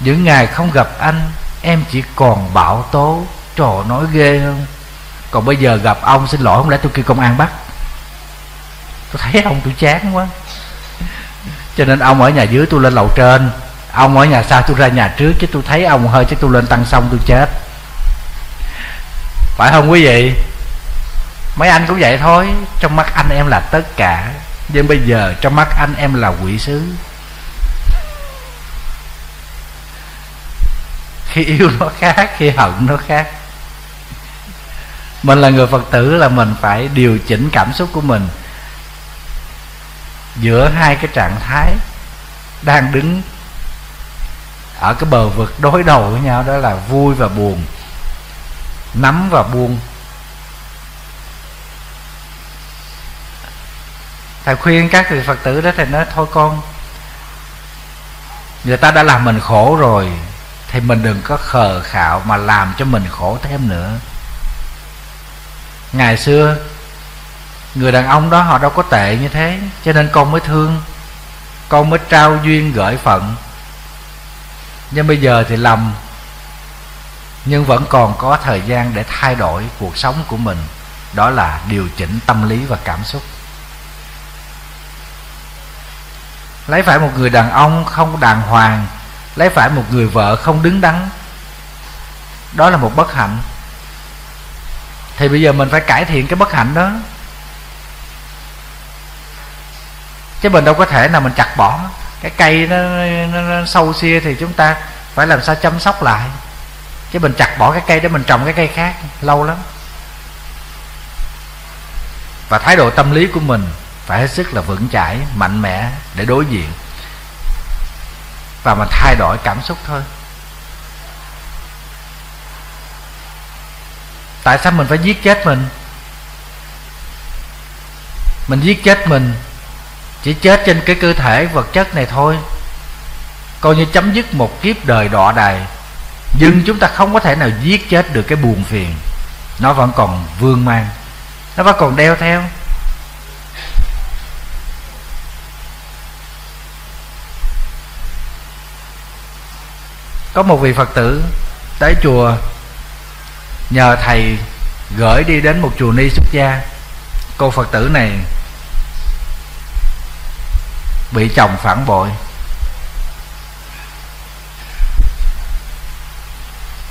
Những ngày không gặp anh, em chỉ còn bảo tố. Trò nói ghê không còn bây giờ gặp ông, xin lỗi, không lẽ tôi kêu công an bắt? Tôi thấy ông tôi chán quá. Cho nên ông ở nhà dưới tôi lên lầu trên. Ông ở nhà sau tôi ra nhà trước, chứ tôi thấy ông hơi, chứ tôi lên tăng xong tôi chết. Phải không quý vị? Mấy anh cũng vậy thôi, trong mắt anh em là tất cả. Nhưng bây giờ trong mắt anh em là quỷ sứ. Khi yêu nó khác, khi hận nó khác. Mình là người phật tử là mình phải điều chỉnh cảm xúc của mình giữa hai cái trạng thái đang đứng ở cái bờ vực đối đầu với nhau, đó là vui và buồn, nắm và buông. Thầy khuyên các vị phật tử đó thầy nói, thôi con, người ta đã làm mình khổ rồi, thì mình đừng có khờ khạo mà làm cho mình khổ thêm nữa. Ngày xưa, người đàn ông đó họ đâu có tệ như thế, cho nên con mới thương, con mới trao duyên gửi phận. Nhưng bây giờ thì lầm, nhưng vẫn còn có thời gian để thay đổi cuộc sống của mình. Đó là điều chỉnh tâm lý và cảm xúc. Lấy phải một người đàn ông không đàng hoàng lấy phải một người vợ không đứng đắn. Đó là một bất hạnh. Thì bây giờ mình phải cải thiện cái bất hạnh đó. Chứ mình đâu có thể nào mình chặt bỏ. Cái cây nó, nó, nó sâu xia thì chúng ta phải làm sao chăm sóc lại. Chứ mình chặt bỏ cái cây để mình trồng cái cây khác lâu lắm. Và thái độ tâm lý của mình phải hết sức là vững chãi, mạnh mẽ để đối diện. Và mà thay đổi cảm xúc thôi. Tại sao mình phải giết chết mình? Mình giết chết mình chỉ chết trên cái cơ thể vật chất này thôi. Coi như chấm dứt một kiếp đời đọa đày. Nhưng chúng ta không có thể nào giết chết được cái buồn phiền. Nó vẫn còn vương mang. Nó vẫn còn đeo theo. Có một vị phật tử tới chùa nhờ thầy gửi đi đến một chùa ni xuất gia. Cô phật tử này bị chồng phản bội.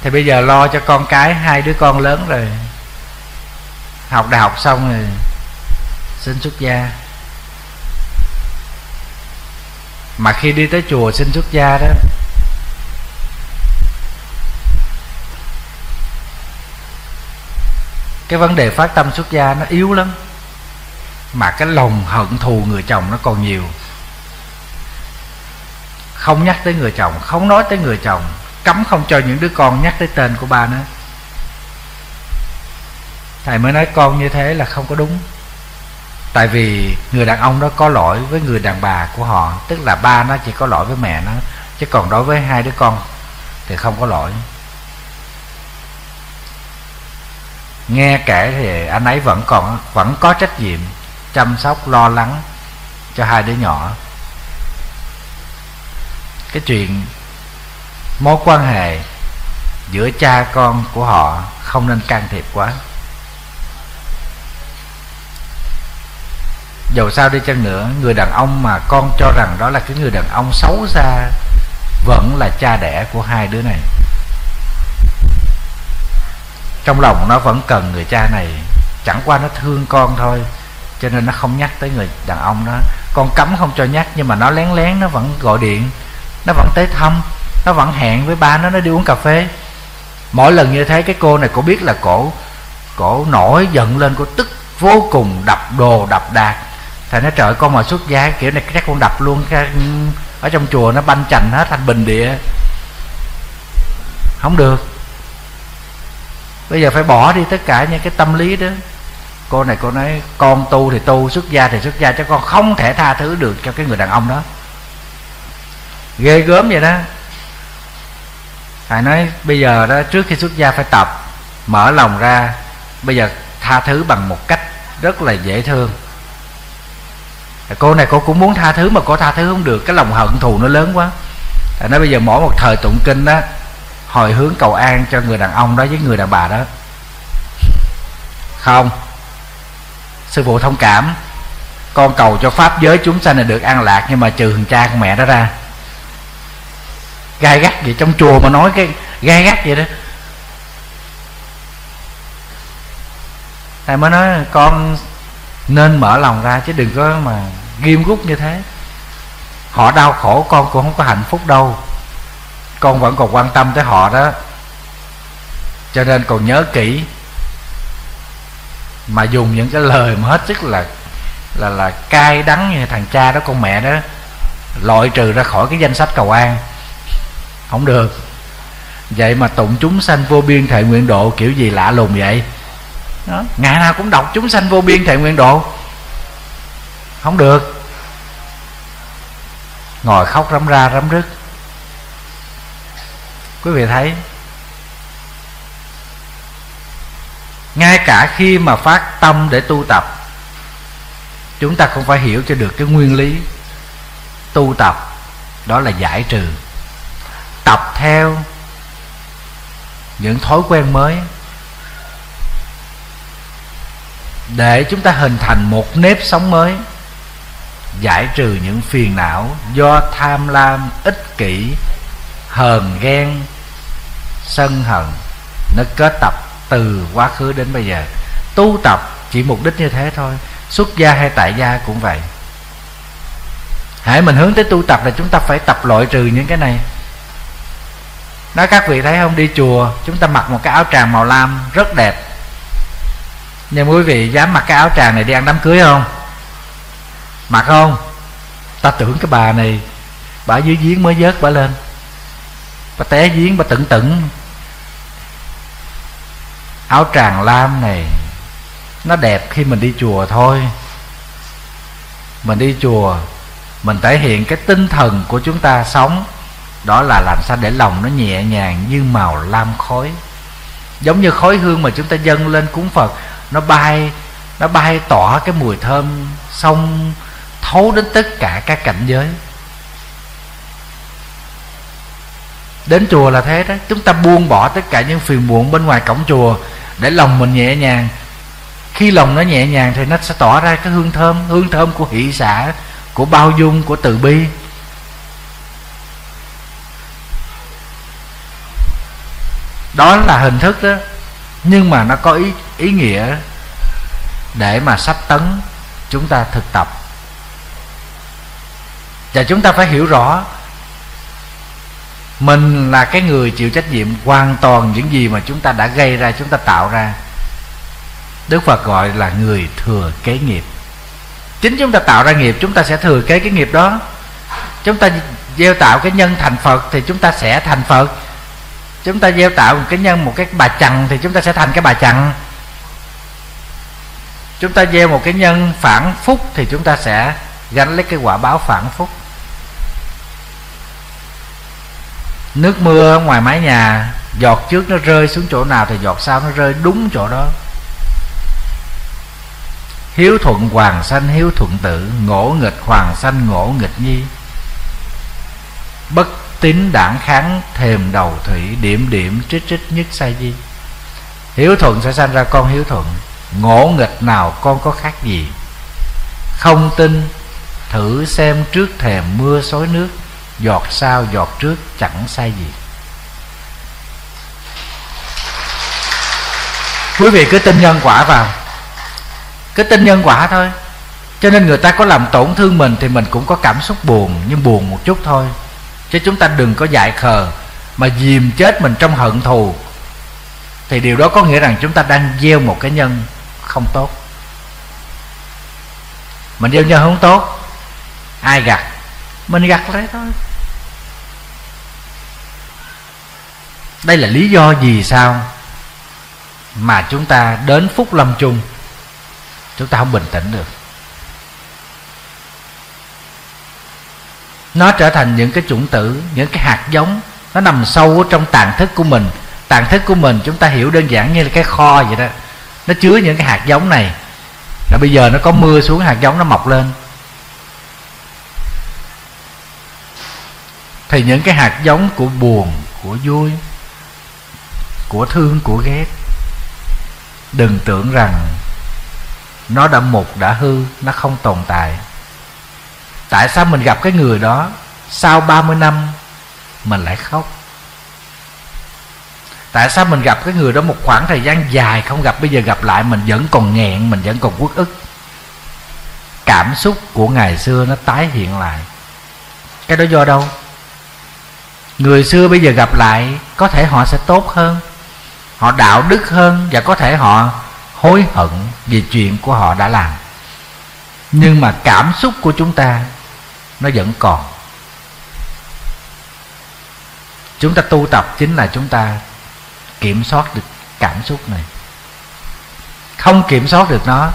Thì bây giờ lo cho con cái, hai đứa con lớn rồi. Học đại học xong rồi, xin xuất gia. Mà khi đi tới chùa xin xuất gia đó cái vấn đề phát tâm xuất gia nó yếu lắm. Mà cái lòng hận thù người chồng nó còn nhiều. Không nhắc tới người chồng, không nói tới người chồng, cấm không cho những đứa con nhắc tới tên của ba nữa thầy mới nói con như thế là không có đúng. Tại vì người đàn ông đó có lỗi với người đàn bà của họ, tức là ba nó chỉ có lỗi với mẹ nó, chứ còn đối với hai đứa con thì không có lỗi. Nghe kể thì anh ấy vẫn còn, vẫn có trách nhiệm chăm sóc, lo lắng cho hai đứa nhỏ. Cái chuyện mối quan hệ giữa cha con của họ không nên can thiệp quá. Dầu sao đi chăng nữa, người đàn ông mà con cho rằng đó là cái người đàn ông xấu xa vẫn là cha đẻ của hai đứa này trong lòng nó vẫn cần người cha này. Chẳng qua nó thương con thôi, cho nên nó không nhắc tới người đàn ông đó. Con cấm không cho nhắc, nhưng mà nó lén lén, nó vẫn gọi điện. Nó vẫn tới thăm, nó vẫn hẹn với ba nó nó đi uống cà phê. Mỗi lần như thế, cái cô này cổ biết là cổ cổ nổi giận lên cổ tức vô cùng, đập đồ, đập đạc. Thầy nó trời con mà xuất gia kiểu này, chắc con đập luôn ở trong chùa nó banh chành hết, thành bình địa. Không được bây giờ phải bỏ đi tất cả những cái tâm lý đó. Cô này cô nói, con tu thì tu, xuất gia thì xuất gia cho con không thể tha thứ được cho cái người đàn ông đó. Ghê gớm vậy đó. Thầy nói, bây giờ đó, trước khi xuất gia phải tập, mở lòng ra. Bây giờ tha thứ bằng một cách rất là dễ thương. Cô này cô cũng muốn tha thứ mà cô tha thứ không được, cái lòng hận thù nó lớn quá. Thầy nói, bây giờ mỗi một thời tụng kinh đó hồi hướng cầu an cho người đàn ông đó với người đàn bà đó. Không. Sư phụ thông cảm. Con cầu cho pháp giới chúng sanh này được an lạc nhưng mà trừ thằng cha con mẹ đó ra. Gai gắt vậy, trong chùa mà nói cái gai gắt vậy đó. Thầy mới nói con nên mở lòng ra chứ đừng có mà ghim gút như thế. Họ đau khổ, con cũng không có hạnh phúc đâu con vẫn còn quan tâm tới họ đó. Cho nên còn nhớ kỹ mà dùng những cái lời mà hết sức là là là cay đắng như thằng cha đó, con mẹ đó, loại trừ ra khỏi cái danh sách cầu an. Không được. Vậy mà tụng chúng sanh vô biên thệ nguyện độ kiểu gì lạ lùng vậy? Đó. ngày nào cũng đọc chúng sanh vô biên thệ nguyện độ. Không được. Ngồi khóc rắm ra rắm rứt quý vị thấy. Ngay cả khi mà phát tâm để tu tập, chúng ta không phải hiểu cho được cái nguyên lý tu tập, đó là giải trừ. Tập theo những thói quen mới. Để chúng ta hình thành một nếp sống mới, giải trừ những phiền não do tham lam, ích kỷ, hờn ghen sân hận, nó kết tập từ quá khứ đến bây giờ. Tu tập chỉ mục đích như thế thôi, xuất gia hay tại gia cũng vậy. Hãy mình hướng tới tu tập là chúng ta phải tập loại trừ những cái này. Đó các vị thấy không, đi chùa, chúng ta mặc một cái áo tràng màu lam rất đẹp. Nhưng quý vị dám mặc cái áo tràng này đi ăn đám cưới không? Mặc không? Ta tưởng cái bà này, bà dưới giếng mới vớt bà lên bà té giếng, bà tửng tửng. Áo tràng lam này, nó đẹp khi mình đi chùa thôi. Mình đi chùa, mình thể hiện cái tinh thần của chúng ta sống. Đó là làm sao để lòng nó nhẹ nhàng như màu lam khói. Giống như khói hương mà chúng ta dâng lên cúng phật, nó bay nó bay tỏa cái mùi thơm xong thấu đến tất cả các cảnh giới. Đến chùa là thế đó. Chúng ta buông bỏ tất cả những phiền muộn bên ngoài cổng chùa để lòng mình nhẹ nhàng. Khi lòng nó nhẹ nhàng thì nó sẽ tỏa ra cái hương thơm hương thơm của hỷ xã của bao dung, của từ bi. Đó là hình thức đó. Nhưng mà nó có ý ý nghĩa để mà sách tấn chúng ta thực tập. Và chúng ta phải hiểu rõ mình là cái người chịu trách nhiệm hoàn toàn những gì mà chúng ta đã gây ra, chúng ta tạo ra. Đức phật gọi là người thừa kế nghiệp. Chính chúng ta tạo ra nghiệp, chúng ta sẽ thừa kế cái nghiệp đó. Chúng ta gieo tạo cái nhân thành phật thì chúng ta sẽ thành phật. Chúng ta gieo tạo một cái nhân, một cái bà chằn thì chúng ta sẽ thành cái bà chằn chúng ta gieo một cái nhân phản phúc thì chúng ta sẽ gánh lấy cái quả báo phản phúc. Nước mưa ngoài mái nhà, giọt trước nó rơi xuống chỗ nào thì giọt sau nó rơi đúng chỗ đó. Hiếu thuận hoàng sanh, hiếu thuận tử, ngỗ nghịch hoàng sanh, ngỗ nghịch nhi. Bất tín đảng kháng, thềm đầu thủy, điểm điểm trích trích nhất sai di. Hiếu thuận sẽ sanh ra con hiếu thuận. Ngỗ nghịch nào con có khác gì? Không tin, thử xem trước thềm mưa xối nước giọt sau giọt trước chẳng sai gì. Quý vị cứ tin nhân quả vào. Cứ tin nhân quả thôi. Cho nên người ta có làm tổn thương mình thì mình cũng có cảm xúc buồn, nhưng buồn một chút thôi. Chứ chúng ta đừng có dại khờ mà dìm chết mình trong hận thù. Thì điều đó có nghĩa rằng chúng ta đang gieo một cái nhân không tốt. Mình gieo nhân không tốt, ai gặt? Mình gặt lấy thôi. Đây là lý do gì sao mà chúng ta đến phúc lâm chung. Chúng ta không bình tĩnh được. Nó trở thành những cái chủng tử, những cái hạt giống. Nó nằm sâu trong tàn thức của mình. Tàn thức của mình chúng ta hiểu đơn giản như là cái kho vậy đó. Nó chứa những cái hạt giống này. Là bây giờ nó có mưa xuống, hạt giống nó mọc lên. Thì những cái hạt giống của buồn, của vui, của thương, của ghét, đừng tưởng rằng nó đã mục đã hư, nó không tồn tại. Tại sao mình gặp cái người đó sau 30 năm mình lại khóc? Tại sao mình gặp cái người đó một khoảng thời gian dài không gặp, bây giờ gặp lại mình vẫn còn nghẹn, mình vẫn còn uất ức? Cảm xúc của ngày xưa nó tái hiện lại. Cái đó do đâu? Người xưa bây giờ gặp lại, có thể họ sẽ tốt hơn. Họ đạo đức hơn và có thể họ hối hận vì chuyện của họ đã làm. Nhưng mà cảm xúc của chúng ta, nó vẫn còn. Chúng ta tu tập chính là chúng ta kiểm soát được cảm xúc này. Không kiểm soát được nó,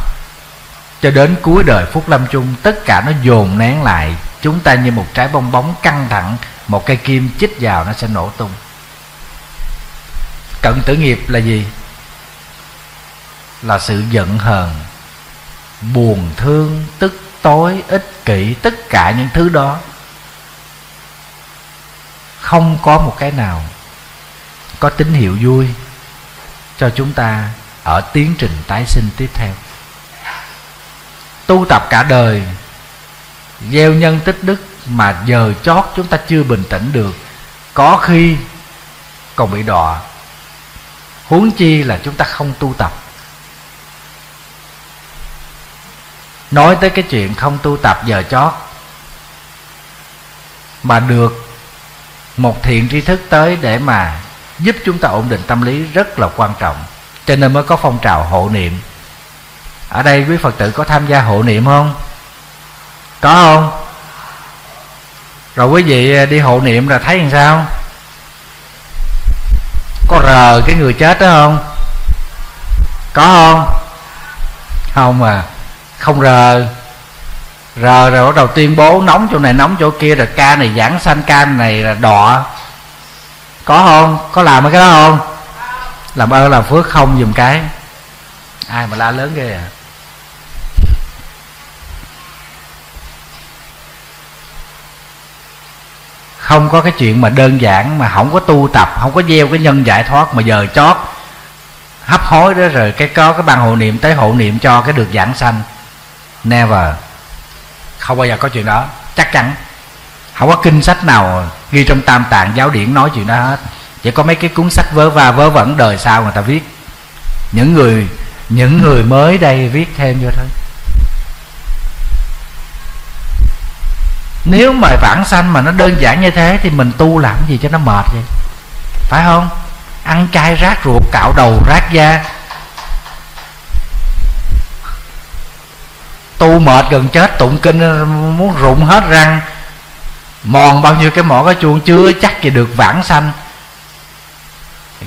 cho đến cuối đời phút lâm chung, tất cả nó dồn nén lại chúng ta như một trái bong bóng căng thẳng một cây kim chích vào nó sẽ nổ tung. Cận tử nghiệp là gì? Là sự giận hờn, buồn thương, tức tối, ích kỷ, tất cả những thứ đó. Không có một cái nào có tín hiệu vui cho chúng ta ở tiến trình tái sinh tiếp theo. Tu tập cả đời, gieo nhân tích đức mà giờ chót chúng ta chưa bình tĩnh được. Có khi còn bị đọa. Huống chi là chúng ta không tu tập. Nói tới cái chuyện không tu tập giờ chót, mà được một thiện tri thức tới để mà giúp chúng ta ổn định tâm lý rất là quan trọng. Cho nên mới có phong trào hộ niệm. Ở đây quý phật tử có tham gia hộ niệm không? Có không? Rồi quý vị à, đi hộ niệm là thấy làm sao? Có rờ cái người chết đó không? Có không? Không à. Không rờ. Rờ rồi bắt đầu tuyên bố nóng chỗ này, nóng chỗ kia, rồi ca này giảng sanh, ca này là đọ có không? Có làm cái đó không? Làm ơn, làm phước không, dùm cái. Ai mà la lớn ghê à? Không có cái chuyện mà đơn giản mà không có tu tập, không có gieo cái nhân giải thoát mà giờ chót hấp hối đó rồi cái có cái bằng hộ niệm tới hộ niệm cho cái được giảng sanh. Never. Không bao giờ có chuyện đó. Chắc chắn. Không có kinh sách nào ghi trong tam tạng giáo điển nói chuyện đó hết. Chỉ có mấy cái cuốn sách vớ va vớ vẩn đời sau người ta viết. Những người những người mới đây viết thêm vô thôi. Nếu mà vãng sanh mà nó đơn giản như thế thì mình tu làm gì cho nó mệt vậy? Phải không? Ăn chay rác ruột, cạo đầu, rác da. Tu mệt gần chết, tụng kinh, muốn rụng hết răng. Mòn bao nhiêu cái mỏ, cái chuông chưa chắc gì được vãng sanh.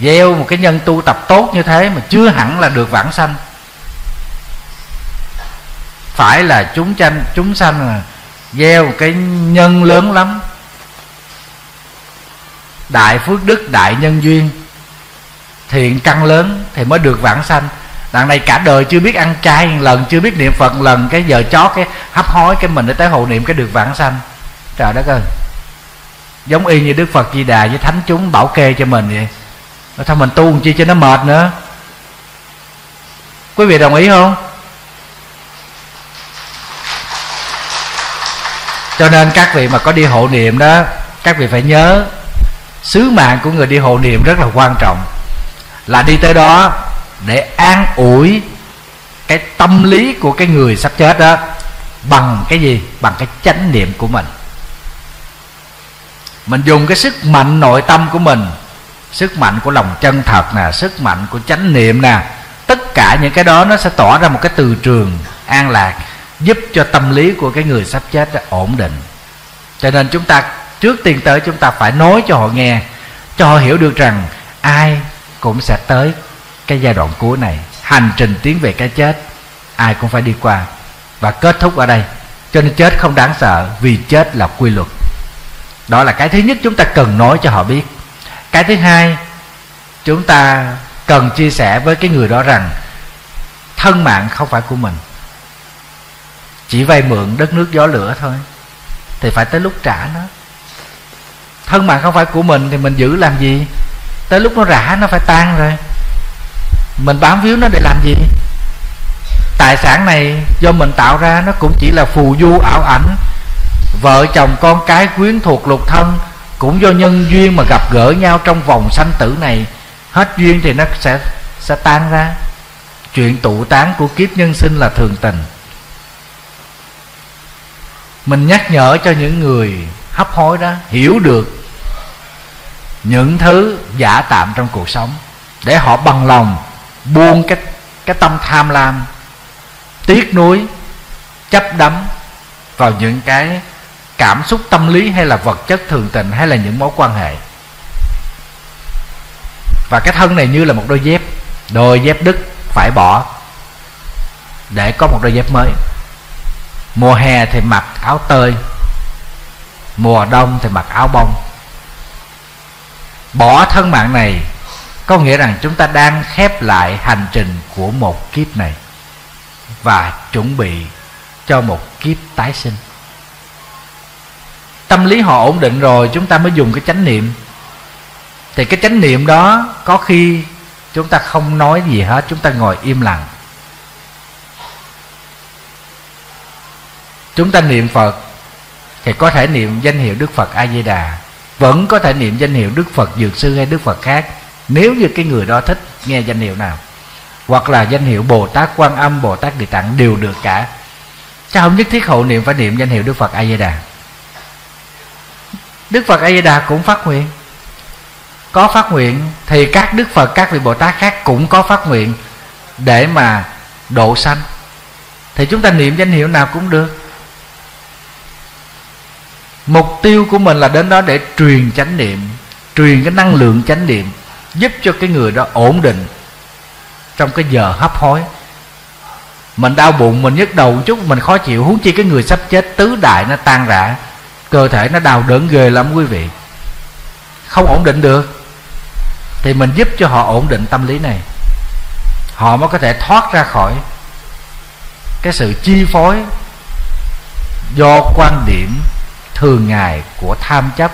Gieo một cái nhân tu tập tốt như thế mà chưa hẳn là được vãng sanh. Phải là chúng sanh chúng sanh là gieo cái nhân lớn lắm. Đại phước đức, đại nhân duyên. Thiện căn lớn thì mới được vãng sanh. Đằng này cả đời chưa biết ăn chay, lần chưa biết niệm phật, lần cái giờ chót cái hấp hối cái mình để tới hộ niệm cái được vãng sanh. Trời đất ơi. Giống y như đức phật di đà với thánh chúng bảo kê cho mình vậy. Sao thôi mình tu chi cho nó mệt nữa. Quý vị đồng ý không? Cho nên các vị mà có đi hộ niệm đó, các vị phải nhớ, sứ mạng của người đi hộ niệm rất là quan trọng. Là đi tới đó để an ủi cái tâm lý của cái người sắp chết đó bằng cái gì? Bằng cái chánh niệm của mình. Mình dùng cái sức mạnh nội tâm của mình, sức mạnh của lòng chân thật nè, sức mạnh của chánh niệm nè, tất cả những cái đó nó sẽ tỏ ra một cái từ trường an lạc giúp cho tâm lý của cái người sắp chết đó ổn định. Cho nên chúng ta, trước tiên tới chúng ta phải nói cho họ nghe, cho họ hiểu được rằng ai cũng sẽ tới cái giai đoạn cuối này. Hành trình tiến về cái chết, ai cũng phải đi qua. Và kết thúc ở đây. Cho nên chết không đáng sợ, vì chết là quy luật. Đó là cái thứ nhất chúng ta cần nói cho họ biết. Cái thứ hai, chúng ta cần chia sẻ với cái người đó rằng thân mạng không phải của mình chỉ vay mượn đất nước gió lửa thôi. Thì phải tới lúc trả nó. Thân mạng không phải của mình thì mình giữ làm gì? Tới lúc nó rã, nó phải tan rồi. Mình bám víu nó để làm gì? Tài sản này do mình tạo ra, nó cũng chỉ là phù du, ảo ảnh. Vợ chồng, con cái, quyến thuộc, lục thân cũng do nhân duyên mà gặp gỡ nhau trong vòng sanh tử này. Hết duyên thì nó sẽ sẽ tan ra. Chuyện tụ tán của kiếp nhân sinh là thường tình mình nhắc nhở cho những người hấp hối đó hiểu được những thứ giả tạm trong cuộc sống để họ bằng lòng buông cái cái tâm tham lam, tiếc nuối, chấp đắm vào những cái cảm xúc tâm lý hay là vật chất thường tình hay là những mối quan hệ. Và cái thân này như là một đôi dép đôi dép đứt phải bỏ để có một đôi dép mới mùa hè thì mặc áo tơi, mùa đông thì mặc áo bông. Bỏ thân mạng này có nghĩa rằng chúng ta đang khép lại hành trình của một kiếp này và chuẩn bị cho một kiếp tái sinh. Tâm lý họ ổn định rồi, chúng ta mới dùng cái chánh niệm. Thì cái chánh niệm đó có khi chúng ta không nói gì hết, chúng ta ngồi im lặng. Chúng ta niệm phật thì có thể niệm danh hiệu đức phật a di đà vẫn có thể niệm danh hiệu đức phật dược sư hay đức phật khác, nếu như cái người đó thích nghe danh hiệu nào. Hoặc là danh hiệu bồ tát quan âm, bồ tát địa tạng đều được cả. Chứ không nhất thiết hộ niệm phải niệm danh hiệu đức phật a di đà đức phật a di đà cũng phát nguyện. Có phát nguyện thì các đức phật, các vị bồ tát khác cũng có phát nguyện để mà độ sanh. Thì chúng ta niệm danh hiệu nào cũng được mục tiêu của mình là đến đó để truyền chánh niệm, truyền cái năng lượng chánh niệm, giúp cho cái người đó ổn định trong cái giờ hấp hối. Mình đau bụng, mình nhức đầu chút, mình khó chịu, huống chi cái người sắp chết tứ đại nó tan rã, cơ thể nó đau đớn ghê lắm quý vị. Không ổn định được. Thì mình giúp cho họ ổn định tâm lý này. Họ mới có thể thoát ra khỏi cái sự chi phối do quan điểm thường ngày của tham chấp,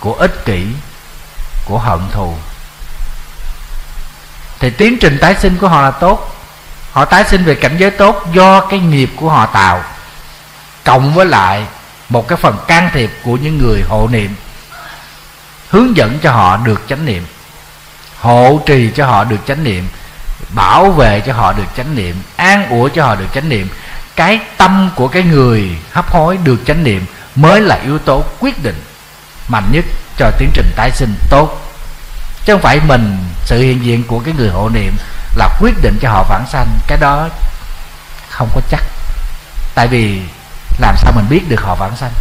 của ích kỷ, của hận thù. Thì tiến trình tái sinh của họ là tốt. Họ tái sinh về cảnh giới tốt do cái nghiệp của họ tạo, cộng với lại một cái phần can thiệp của những người hộ niệm, hướng dẫn cho họ được chánh niệm, hộ trì cho họ được chánh niệm, bảo vệ cho họ được chánh niệm, an ủi cho họ được chánh niệm. Cái tâm của cái người hấp hối được chánh niệm mới là yếu tố quyết định mạnh nhất cho tiến trình tái sinh tốt. Chứ không phải mình, sự hiện diện của cái người hộ niệm là quyết định cho họ vãng sanh, cái đó không có chắc. Tại vì làm sao mình biết được họ vãng sanh?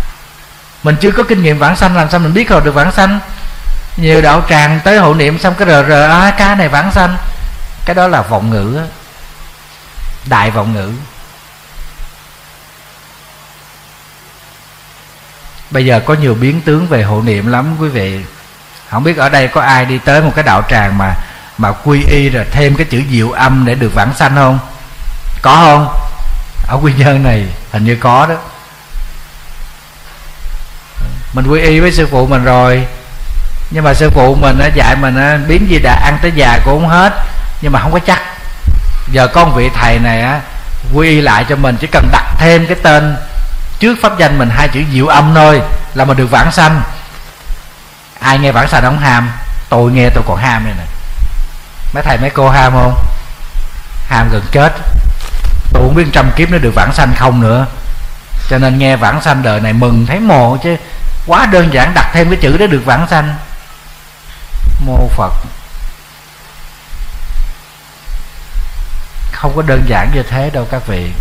Mình chưa có kinh nghiệm vãng sanh, làm sao mình biết họ được vãng sanh? Nhiều đạo tràng tới hộ niệm xong cái rờ rờ, a, ca này vãng sanh. Cái đó là vọng ngữ đại vọng ngữ. Bây giờ có nhiều biến tướng về hộ niệm lắm, quý vị. Không biết ở đây có ai đi tới một cái đạo tràng mà mà quy y rồi thêm cái chữ diệu âm để được vãng sanh không? Có không? Ở quy nhơn này hình như có đó. Mình quy y với sư phụ mình rồi. Nhưng mà sư phụ mình nó dạy mình á, biến gì đã ăn tới già cũng không hết, nhưng mà không có chắc. Giờ con vị thầy này á, quy y lại cho mình, chỉ cần đặt thêm cái tên trước pháp danh mình hai chữ diệu âm thôi là mình được vãng sanh. Ai nghe vãng sanh không ham, tôi nghe tôi còn ham này nè. Mấy thầy, mấy cô ham không? Ham gần chết. Tôi không biết trăm kiếp nó được vãng sanh không nữa. Cho nên nghe vãng sanh đời này mừng thấy mồ chứ. Quá đơn giản, đặt thêm cái chữ để được vãng sanh. Mô phật. Không có đơn giản như thế đâu các vị.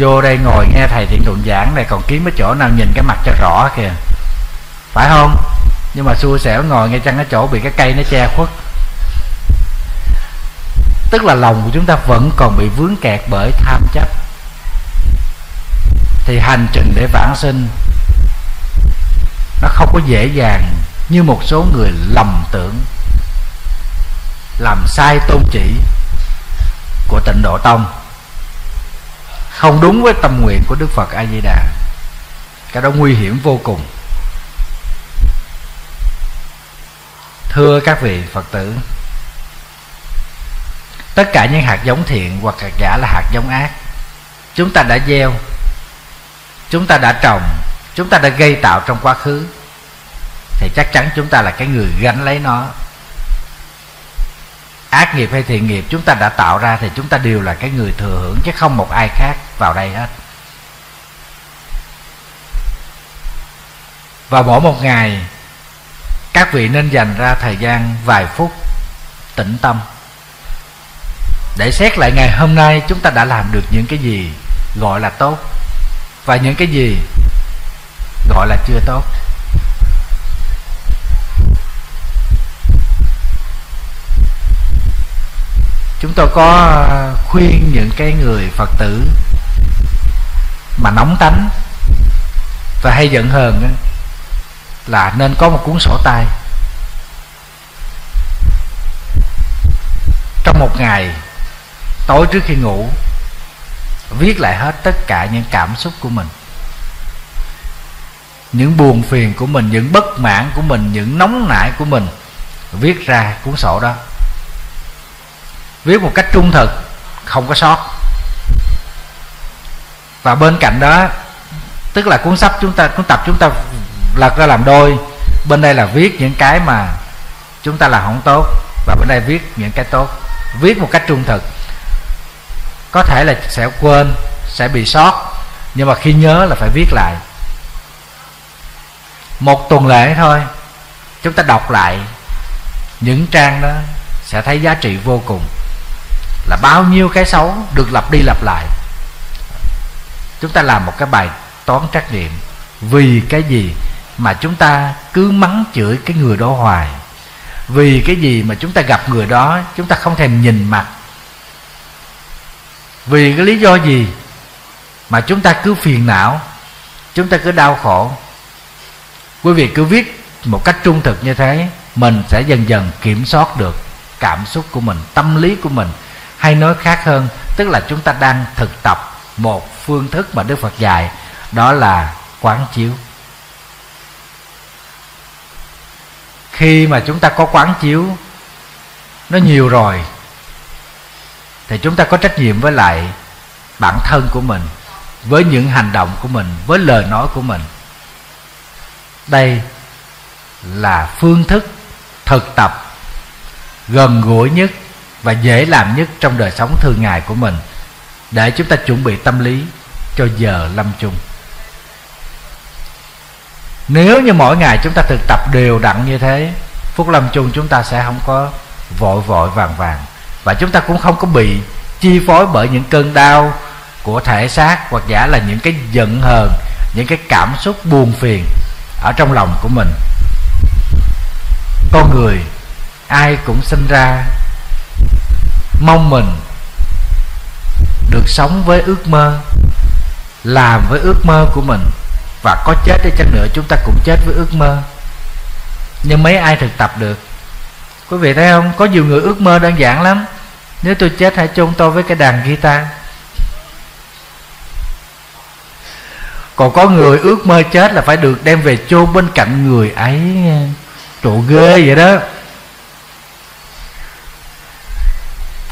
Vô đây ngồi nghe thầy thiện thuận giảng này, còn kiếm cái chỗ nào nhìn cái mặt cho rõ kìa. Phải không? Nhưng mà xui xẻo ngồi ngay chân cái chỗ bị cái cây nó che khuất. Tức là lòng của chúng ta vẫn còn bị vướng kẹt bởi tham chấp. Thì hành trình để vãng sinh, nó không có dễ dàng như một số người lầm tưởng, làm sai tôn chỉ của tịnh độ tông không đúng với tâm nguyện của đức phật a di đà cái đó nguy hiểm vô cùng. Thưa các vị phật tử, tất cả những hạt giống thiện hoặc hạt giả là hạt giống ác. Chúng ta đã gieo, chúng ta đã trồng, chúng ta đã gây tạo trong quá khứ, thì chắc chắn chúng ta là cái người gánh lấy nó ác nghiệp hay thiện nghiệp, chúng ta đã tạo ra thì chúng ta đều là cái người thừa hưởng, chứ không một ai khác vào đây hết. Và mỗi một ngày, các vị nên dành ra thời gian vài phút tĩnh tâm. Để xét lại ngày hôm nay, chúng ta đã làm được những cái gì gọi là tốt, và những cái gì gọi là chưa tốt. Chúng tôi có à, khuyên những cái người phật tử mà nóng tánh và hay giận hờn là nên có một cuốn sổ tay. Trong một ngày, tối trước khi ngủ, viết lại hết tất cả những cảm xúc của mình. Những buồn phiền của mình, những bất mãn của mình, những nóng nảy của mình, viết ra cuốn sổ đó viết một cách trung thực, không có sót. Và bên cạnh đó, tức là cuốn sách chúng ta, cuốn tập chúng ta lật ra làm đôi. Bên đây là viết những cái mà chúng ta làm không tốt, và bên đây viết những cái tốt. Viết một cách trung thực. Có thể là sẽ quên, sẽ bị sót, nhưng mà khi nhớ là phải viết lại. Một tuần lễ thôi, chúng ta đọc lại những trang đó, sẽ thấy giá trị vô cùng là bao nhiêu cái xấu được lặp đi lặp lại. Chúng ta làm một cái bài toán trắc nghiệm vì cái gì mà chúng ta cứ mắng chửi cái người đó hoài. Vì cái gì mà chúng ta gặp người đó, chúng ta không thèm nhìn mặt. Vì cái lý do gì mà chúng ta cứ phiền não, chúng ta cứ đau khổ. Quý vị cứ viết một cách trung thực như thế, mình sẽ dần dần kiểm soát được cảm xúc của mình, tâm lý của mình hay nói khác hơn, tức là chúng ta đang thực tập một phương thức mà đức phật dạy, đó là quán chiếu. Khi mà chúng ta có quán chiếu, nó nhiều rồi, thì chúng ta có trách nhiệm với lại bản thân của mình, với những hành động của mình, với lời nói của mình. Đây là phương thức thực tập gần gũi nhất và dễ làm nhất trong đời sống thường ngày của mình, để chúng ta chuẩn bị tâm lý cho giờ lâm chung. Nếu như mỗi ngày chúng ta thực tập đều đặn như thế phút lâm chung chúng ta sẽ không có vội vội vàng vàng. Và chúng ta cũng không có bị chi phối bởi những cơn đau của thể xác hoặc giả là những cái giận hờn, những cái cảm xúc buồn phiền ở trong lòng của mình. Con người ai cũng sinh ra mong mình được sống với ước mơ, làm với ước mơ của mình và có chết đi chăng nữa chúng ta cũng chết với ước mơ. Nhưng mấy ai thực tập được? Quý vị thấy không? Có nhiều người ước mơ đơn giản lắm. Nếu tôi chết hãy chôn tôi với cái đàn guitar. Còn có người ước mơ chết là phải được đem về chôn bên cạnh người ấy. Trụ ghê vậy đó.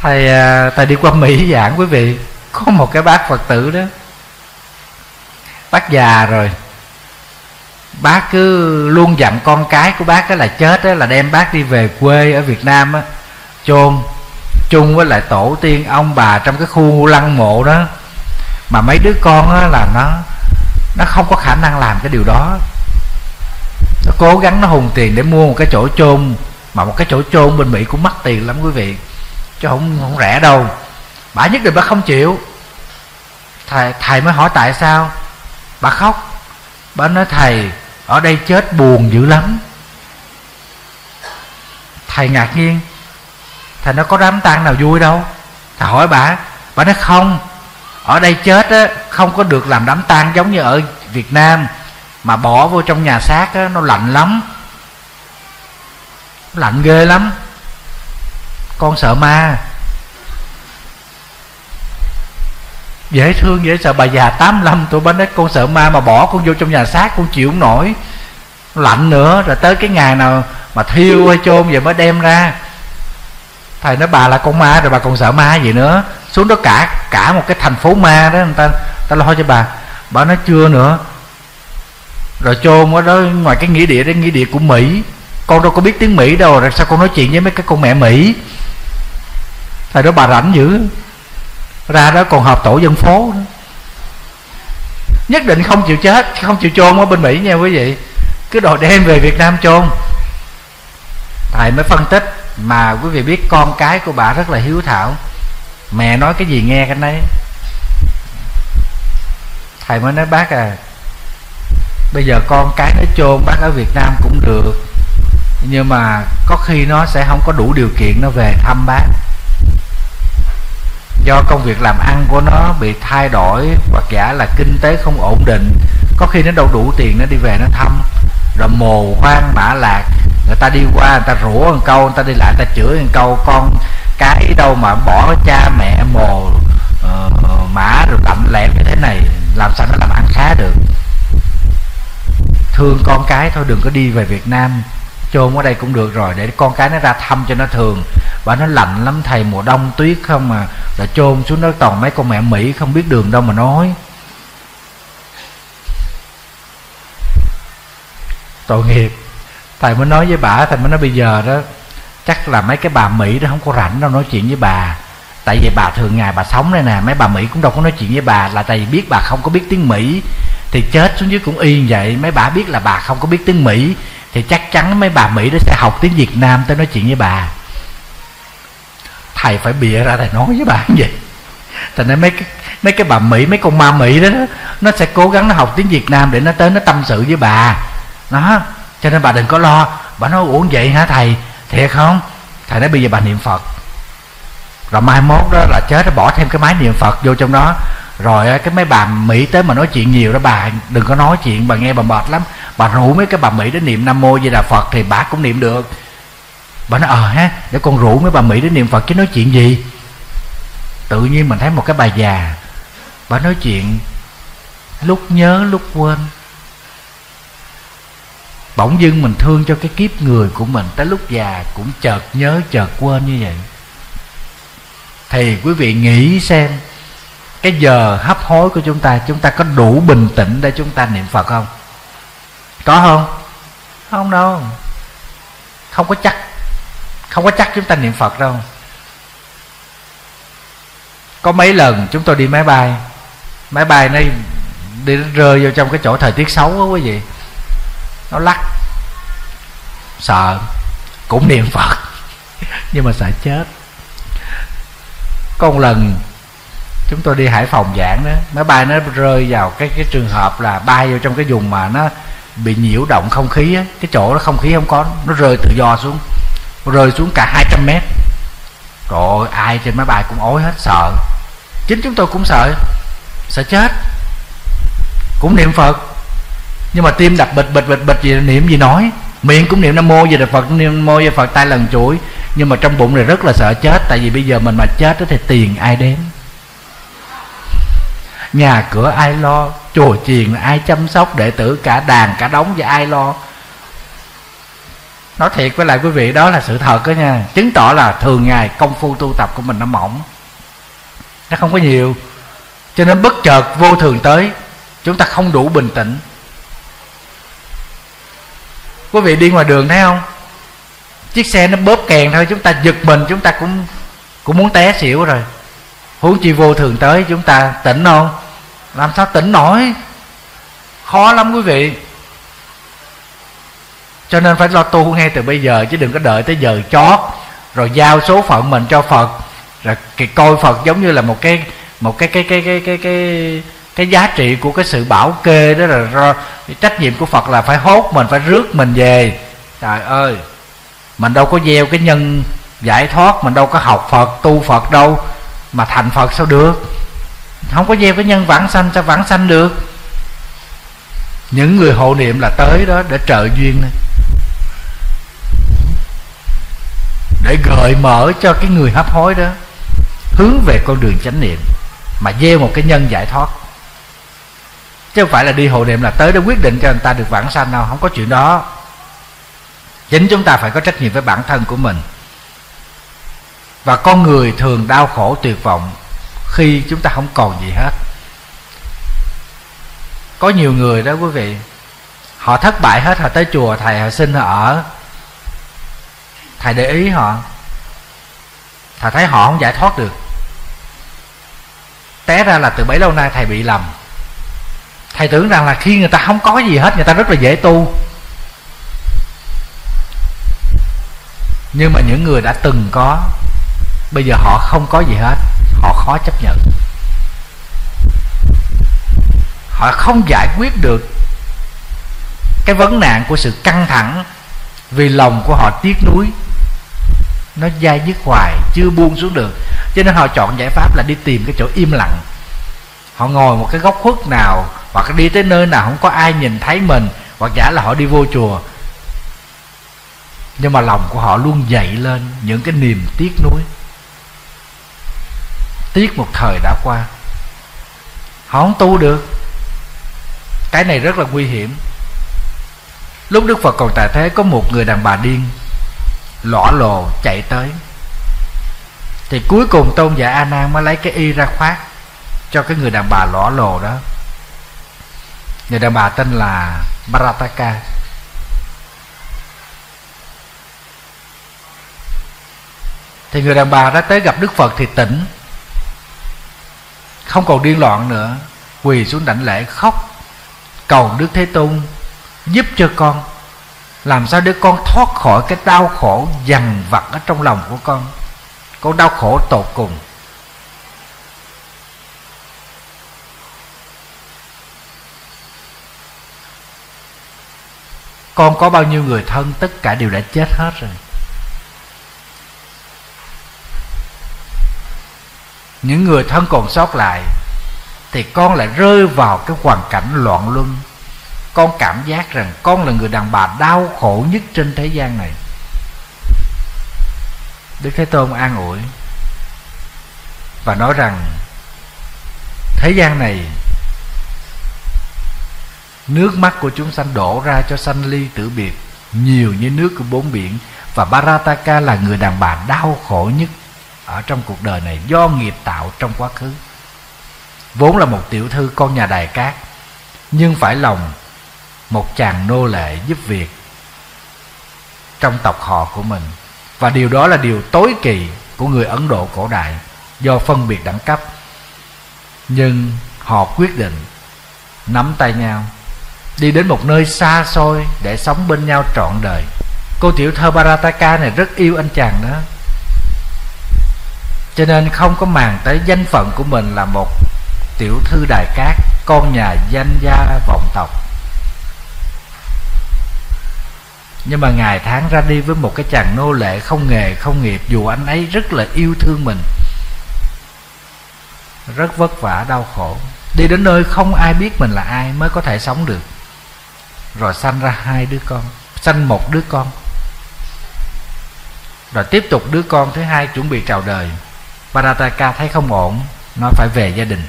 Thầy à, thầy đi qua mỹ giảng quý vị. Có một cái bác phật tử đó. Bác già rồi. Bác cứ luôn dặn con cái của bác là chết đó, là đem bác đi về quê ở việt nam á. Chôn chung với lại tổ tiên ông bà trong cái khu lăng mộ đó. Mà mấy đứa con á, là nó nó không có khả năng làm cái điều đó. Nó cố gắng nó hùng tiền để mua một cái chỗ chôn mà một cái chỗ chôn bên mỹ cũng mắc tiền lắm quý vị chứ không không rẻ đâu. Bà nhất định bà không chịu. Thầy thầy mới hỏi tại sao. Bà khóc. Bà nói, thầy, ở đây chết buồn dữ lắm. Thầy ngạc nhiên. Thầy nó có đám tang nào vui đâu? Thầy hỏi bà. Bà nói, không. Ở đây chết á, không có được làm đám tang giống như ở việt nam, mà bỏ vô trong nhà xác á, nó lạnh lắm. Lạnh ghê lắm con sợ ma. Dễ thương, dễ sợ. Bà già 85 tuổi bánh đấy con sợ ma mà bỏ con vô trong nhà xác, con chịu không nổi. Lạnh nữa, rồi tới cái ngày nào mà thiêu hay chôn vậy mới đem ra. Thầy nói, bà là con ma rồi, bà còn sợ ma gì nữa? Xuống đó cả cả một cái thành phố ma đó, người ta ta lo cho bà. Bà nói, chưa nữa. Rồi chôn ở đó ngoài cái nghĩa địa đó nghĩa địa của mỹ. Con đâu có biết tiếng mỹ đâu, rồi sao con nói chuyện với mấy cái con mẹ mỹ? Thời đó bà rảnh dữ. Ra đó còn họp tổ dân phố nữa. Nhất định không chịu chết, không chịu chôn ở bên mỹ nha quý vị. Cứ đòi đem về việt nam chôn. Thầy mới phân tích mà quý vị biết con cái của bà rất là hiếu thảo. Mẹ nói cái gì nghe cái đấy thầy mới nói, bác à bây giờ con cái nó chôn bác ở việt nam cũng được. Nhưng mà có khi nó sẽ không có đủ điều kiện nó về thăm bác do công việc làm ăn của nó bị thay đổi hoặc giả là kinh tế không ổn định có khi nó đâu đủ tiền nó đi về nó thăm. Rồi mồ hoang mã lạc người ta đi qua người ta rủa một câu người ta đi lại người ta chửi một câu con cái đâu mà bỏ cha mẹ mồ uh, mã rồi lạnh lẽo như thế này làm sao nó làm ăn khá được? Thương con cái thôi đừng có đi về Việt Nam chôn ở đây cũng được rồi để con cái nó ra thăm cho nó thường và nó lạnh lắm, thầy, mùa đông tuyết không mà là chôn xuống đó toàn mấy con mẹ Mỹ, không biết đường đâu mà nói. Tội nghiệp. Thầy mới nói với bà, thầy mới nói bây giờ đó, chắc là mấy cái bà mỹ đó không có rảnh đâu nói chuyện với bà. Tại vì bà thường ngày bà sống đây nè, mấy bà mỹ cũng đâu có nói chuyện với bà. Là tại vì biết bà không có biết tiếng mỹ, thì chết xuống dưới cũng yên vậy. Mấy bà biết là bà không có biết tiếng mỹ, thì chắc chắn mấy bà mỹ đó sẽ học tiếng việt nam tới nói chuyện với bà thầy phải bịa ra thầy nói với bà như vậy thành nên mấy cái mấy cái bà mỹ, mấy con ma mỹ đó nó sẽ cố gắng nó học tiếng việt nam để nó tới nó tâm sự với bà. Đó, cho nên bà đừng có lo. Bà nói uống vậy hả thầy? Thiệt không? Thầy nói, bây giờ bà niệm phật. Rồi mai mốt đó là chết nó bỏ thêm cái máy niệm phật vô trong đó. Rồi cái mấy bà mỹ tới mà nói chuyện nhiều đó bà, đừng có nói chuyện, bà nghe bà mệt lắm. Bà rủ mấy cái bà mỹ đến niệm nam mô di đà phật thì bà cũng niệm được bà nói ờ ha, để con rủ mấy bà mỹ đến niệm phật chứ nói chuyện gì? Tự nhiên mình thấy một cái bà già, bà nói chuyện, lúc nhớ, lúc quên. Bỗng dưng mình thương cho cái kiếp người của mình, tới lúc già cũng chợt nhớ, chợt quên như vậy. Thì quý vị nghĩ xem, cái giờ hấp hối của chúng ta chúng ta có đủ bình tĩnh để chúng ta niệm phật không? Có không? Không đâu. Không có chắc không có chắc chúng ta niệm phật đâu. Có mấy lần chúng tôi đi máy bay. Máy bay nó đi rơi vô trong cái chỗ thời tiết xấu quá quý vị. Nó lắc. Sợ. Cũng niệm phật. Nhưng mà sợ chết. Có một lần chúng tôi đi hải phòng giảng đó, máy bay nó rơi vào cái cái trường hợp là bay vô trong cái vùng mà nó bị nhiễu động không khí á. Cái chỗ đó không khí không có, nó rơi tự do xuống rơi xuống cả 200 mét. Rồi ai trên máy bay cũng ối hết sợ. Chính chúng tôi cũng sợ. Sợ chết. Cũng niệm phật. Nhưng mà tim đập bịch bịch bịch bịch gì, niệm gì nói. Miệng cũng niệm nam mô về đà phật, niệm nam mô về phật tay lần chuỗi. Nhưng mà trong bụng này rất là sợ chết, tại vì bây giờ mình mà chết thì tiền ai đếm? Nhà cửa ai lo, chùa chiền ai chăm sóc đệ tử cả đàn, cả đống và ai lo? Nói thiệt với lại quý vị, đó là sự thật đó nha. Chứng tỏ là thường ngày công phu tu tập của mình nó mỏng. Nó không có nhiều. Cho nên bất chợt vô thường tới, chúng ta không đủ bình tĩnh. Quý vị đi ngoài đường thấy không? Chiếc xe nó bóp kèn thôi, chúng ta giật mình, chúng ta cũng cũng muốn té xỉu rồi. Huống chi vô thường tới, chúng ta tỉnh không? Làm sao tỉnh nổi? Khó lắm quý vị cho nên phải lo tu ngay từ bây giờ, chứ đừng có đợi tới giờ chót. Rồi giao số phận mình cho phật. Rồi cái coi phật giống như là một cái một cái cái cái cái cái cái cái giá trị của cái sự bảo kê đó. Là do trách nhiệm của phật là phải hốt mình, phải rước mình về. Trời ơi, mình đâu có gieo cái nhân giải thoát, mình đâu có học phật, tu phật đâu. Mà thành phật sao được? Không có gieo cái nhân vãng sanh, sao vãng sanh được? Những người hộ niệm là tới đó để trợ duyên này. Để gợi mở cho cái người hấp hối đó, hướng về con đường chánh niệm, mà gieo một cái nhân giải thoát. Chứ không phải là đi hộ niệm là tới để quyết định cho người ta được vãng sanh đâu, không có chuyện đó. Chính chúng ta phải có trách nhiệm với bản thân của mình. Và con người thường đau khổ tuyệt vọng khi chúng ta không còn gì hết có nhiều người đó quý vị, họ thất bại hết, họ tới chùa, thầy, họ xin họ ở. Thầy để ý họ. Thầy thấy họ không giải thoát được. Té ra là từ bấy lâu nay thầy bị lầm. Thầy tưởng rằng là khi người ta không có gì hết, người ta rất là dễ tu. Nhưng mà những người đã từng có, bây giờ họ không có gì hết, họ khó chấp nhận họ không giải quyết được cái vấn nạn của sự căng thẳng vì lòng của họ tiếc nuối. Nó dai dứt hoài, chưa buông xuống được. Cho nên họ chọn giải pháp là đi tìm cái chỗ im lặng. Họ ngồi một cái góc khuất nào, hoặc đi tới nơi nào không có ai nhìn thấy mình, hoặc giả là họ đi vô chùa. Nhưng mà lòng của họ luôn dậy lên những cái niềm tiếc nuối. Tiếc một thời đã qua. Họ không tu được cái này rất là nguy hiểm. Lúc đức phật còn tại thế, có một người đàn bà điên lõ lồ chạy tới. Thì cuối cùng tôn giả a nan mới lấy cái y ra khoát cho cái người đàn bà lõ lồ đó. Người đàn bà tên là Barataka thì người đàn bà đã tới gặp Đức Phật thì tỉnh, không còn điên loạn nữa, quỳ xuống đảnh lễ, khóc cầu Đức Thế Tôn giúp cho con. Làm sao để con thoát khỏi cái đau khổ dằn vặt ở trong lòng của con? Con đau khổ tột cùng. Con có bao nhiêu người thân, tất cả đều đã chết hết rồi. Những người thân còn sót lại thì con lại rơi vào cái hoàn cảnh loạn luân. Con cảm giác rằng con là người đàn bà đau khổ nhất trên thế gian này. Đức thế tôn an ủi và nói rằng, thế gian này, nước mắt của chúng sanh đổ ra cho sanh ly tử biệt nhiều như nước của bốn biển và Barataka là người đàn bà đau khổ nhất ở trong cuộc đời này do nghiệp tạo trong quá khứ vốn là một tiểu thư con nhà đài cát, nhưng phải lòng một chàng nô lệ giúp việc trong tộc họ của mình. Và điều đó là điều tối kỳ của người ấn độ cổ đại do phân biệt đẳng cấp. Nhưng họ quyết định nắm tay nhau, đi đến một nơi xa xôi để sống bên nhau trọn đời. Cô tiểu thơ barataka này rất yêu anh chàng đó. Cho nên không có màng tới danh phận của mình là một tiểu thư đài cát, con nhà danh gia vọng tộc. Nhưng mà ngày tháng ra đi với một cái chàng nô lệ không nghề, không nghiệp, dù anh ấy rất là yêu thương mình. Rất vất vả, đau khổ. Đi đến nơi không ai biết mình là ai mới có thể sống được. Rồi sanh ra hai đứa con, sanh một đứa con. Rồi tiếp tục đứa con thứ hai chuẩn bị chào đời. Parataka thấy không ổn Nó phải về gia đình.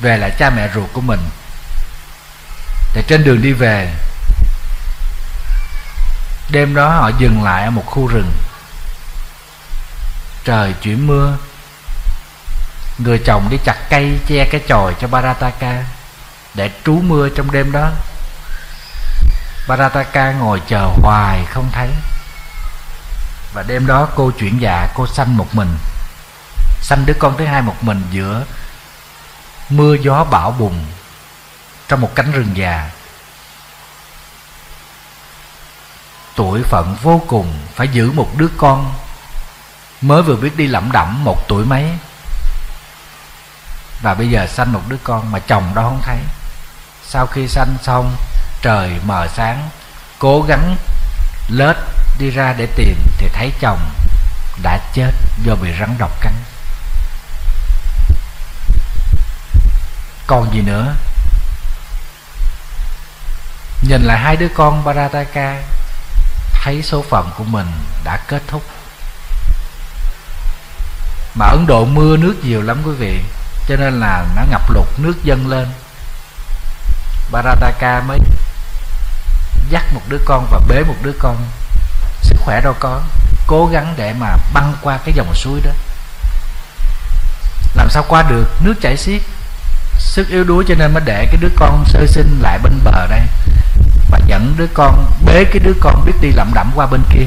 Về lại cha mẹ ruột của mình. Thì trên đường đi về, Đêm đó họ dừng lại ở một khu rừng. Trời chuyển mưa, Người chồng đi chặt cây che cái chòi cho Barataka Để trú mưa trong đêm đó. Barataka ngồi chờ hoài không thấy. Và đêm đó cô chuyển dạ cô sanh một mình. Sanh đứa con thứ hai một mình giữa mưa gió bão bùng trong một cánh rừng già. Tuổi phận vô cùng, phải giữ một đứa con mới vừa biết đi lẩm đẩm một tuổi mấy. Và bây giờ sanh một đứa con mà chồng đó không thấy. Sau khi sanh xong, trời mờ sáng, cố gắng lết đi ra để tìm thì thấy chồng đã chết do bị rắn độc cắn. Còn gì nữa. Nhìn lại hai đứa con Barataka thấy số phận của mình đã kết thúc. Mà Ấn Độ mưa nước nhiều lắm quý vị, cho nên là nó ngập lụt, nước dâng lên. Barataka mới dắt một đứa con và bế một đứa con, sức khỏe đâu có, cố gắng để mà băng qua cái dòng suối đó. Làm sao qua được? Nước chảy xiết sức yếu đuối cho nên mới để cái đứa con sơ sinh lại bên bờ đây. Và dẫn đứa con, bế cái đứa con biết đi lẩm đẩm qua bên kia.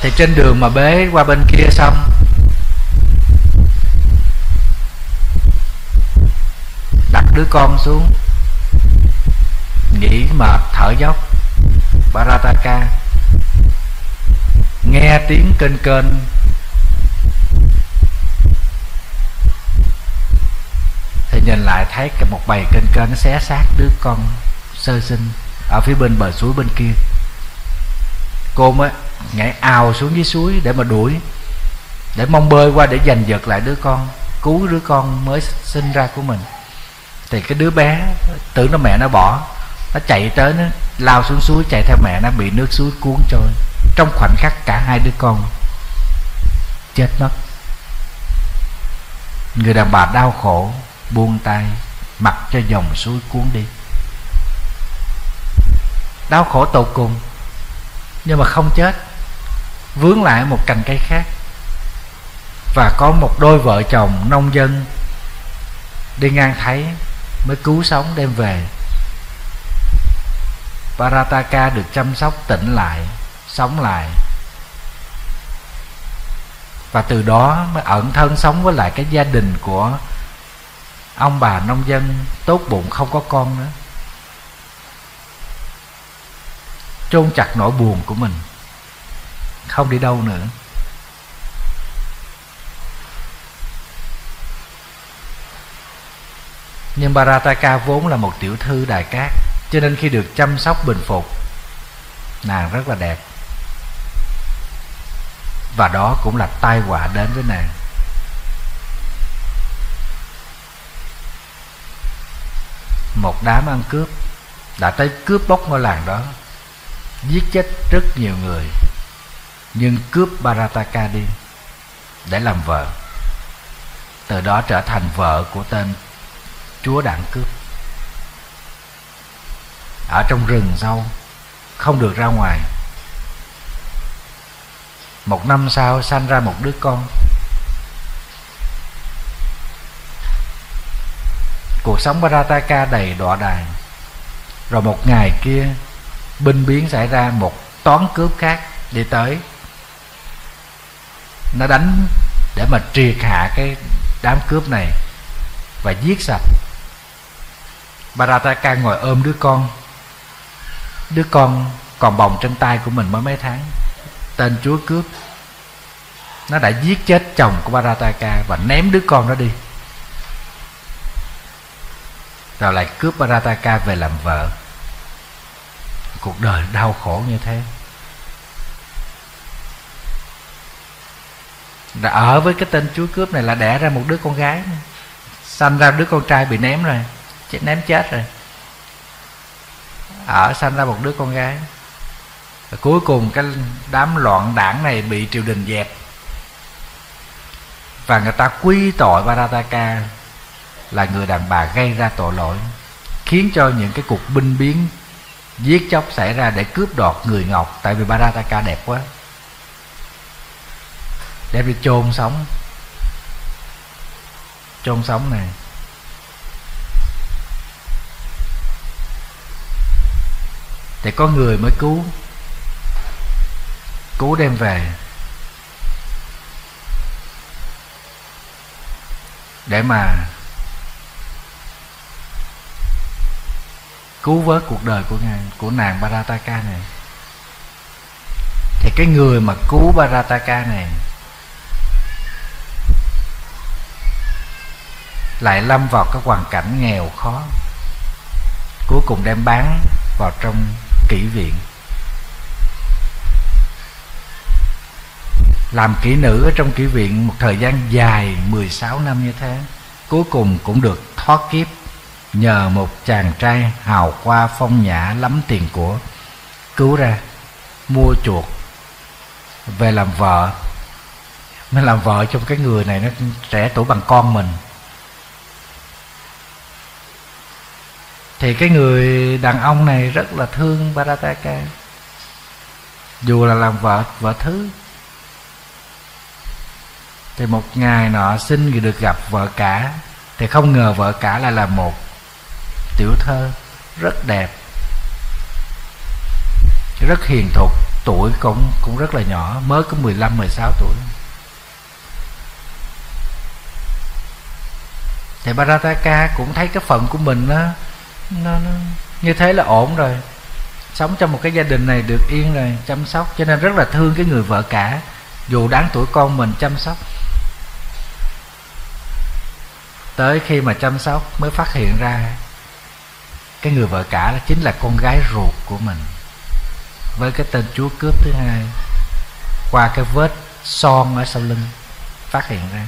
Thì trên đường mà bế qua bên kia xong, đặt đứa con xuống, nghỉ mệt thở dốc Barataka nghe tiếng kênh kênh thì nhìn lại thấy một bầy kênh kênh nó xé xác đứa con sơ sinh ở phía bên bờ suối bên kia. Cô mới nhảy ào xuống dưới suối để mà đuổi, để mong bơi qua để giành giật lại đứa con, cứu đứa con mới sinh ra của mình. Thì cái đứa bé tưởng nó mẹ nó bỏ, nó chạy tới, nó lao xuống suối, chạy theo mẹ nó bị nước suối cuốn trôi. Trong khoảnh khắc cả hai đứa con chết mất. Người đàn bà đau khổ buông tay, mặc cho dòng suối cuốn đi. Đau khổ tột cùng, nhưng mà không chết, vướng lại một cành cây khác. Và có một đôi vợ chồng nông dân đi ngang thấy mới cứu sống đem về. Parataka được chăm sóc tỉnh lại, sống lại. Và từ đó mới ẩn thân sống với lại cái gia đình của ông bà nông dân tốt bụng không có con nữa. Chôn chặt nỗi buồn của mình. Không đi đâu nữa. Nhưng Barataka vốn là một tiểu thư đài cát, cho nên khi được chăm sóc bình phục, nàng rất là đẹp. Và đó cũng là tai họa đến với nàng. Một đám ăn cướp đã tới cướp bóc ngôi làng đó, giết chết rất nhiều người. Nhưng cướp Barataka đi để làm vợ. Từ đó trở thành vợ của tên chúa đảng cướp. Ở trong rừng sâu không được ra ngoài. Một năm sau sanh ra một đứa con. Cuộc sống Barataka đầy đọa đài rồi một ngày kia, binh biến xảy ra một toán cướp khác đi tới. Nó đánh để mà triệt hạ cái đám cướp này và giết sạch. Barataka ngồi ôm đứa con. Đứa con còn bồng trên tay của mình mới mấy tháng. Tên chúa cướp. Nó đã giết chết chồng của Barataka và ném đứa con đó đi rồi lại cướp Barataka về làm vợ. Cuộc đời đau khổ như thế. Đã ở với cái tên chúa cướp này là đẻ ra một đứa con gái sanh ra đứa con trai bị ném rồi. Chết, ném chết rồi. Ở sanh ra một đứa con gái. Và cuối cùng cái đám loạn đảng này bị triều đình dẹp. Và người ta quy tội Varataka là người đàn bà gây ra tội lỗi, khiến cho những cái cuộc binh biến, giết chóc xảy ra để cướp đoạt người ngọc. Tại vì Barataka đẹp quá. Đem đi chôn sống. Chôn sống này. Thì có người mới cứu. Cứu đem về. Để mà cứu vớt cuộc đời của ngài, của nàng Barataka này. Thì cái người mà cứu Barataka này lại lâm vào cái hoàn cảnh nghèo khó, cuối cùng đem bán vào trong kỹ viện. Làm kỹ nữ ở trong kỹ viện một thời gian dài 16 năm như thế, cuối cùng cũng được thoát kiếp nhờ một chàng trai hào hoa phong nhã lắm tiền của. Cứu ra, mua chuộc, về làm vợ. Nó làm vợ trong cái người này nó trẻ tuổi bằng con mình. Thì cái người đàn ông này rất là thương Barataka dù là làm vợ vợ thứ. Thì một ngày nọ xin được gặp vợ cả. Thì không ngờ vợ cả lại là một tiểu thơ rất đẹp. Rất hiền thục tuổi cũng cũng rất là nhỏ mới có 15 16 tuổi. Thì Barataka cũng thấy cái phận của mình nó, nó, nó như thế là ổn rồi. Sống trong một cái gia đình này được yên rồi chăm sóc cho nên rất là thương cái người vợ cả dù đáng tuổi con mình chăm sóc. Tới khi mà chăm sóc mới phát hiện ra cái người vợ cả đó chính là con gái ruột của mình. Với cái tên chúa cướp thứ hai, qua cái vết son ở sau lưng, phát hiện ra.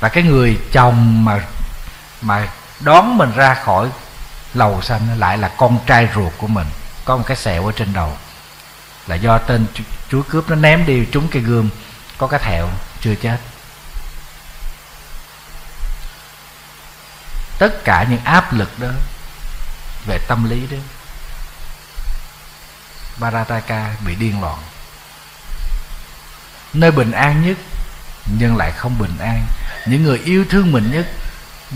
Và cái người chồng mà mà đón mình ra khỏi lầu xanh lại là con trai ruột của mình. Có một cái sẹo ở trên đầu. Là do tên chúa cướp nó ném đi trúng cây gươm. Có cái thẹo, chưa chết. Tất cả những áp lực đó về tâm lý đó. Barataka bị điên loạn. Nơi bình an nhất, nhưng lại không bình an. Những người yêu thương mình nhất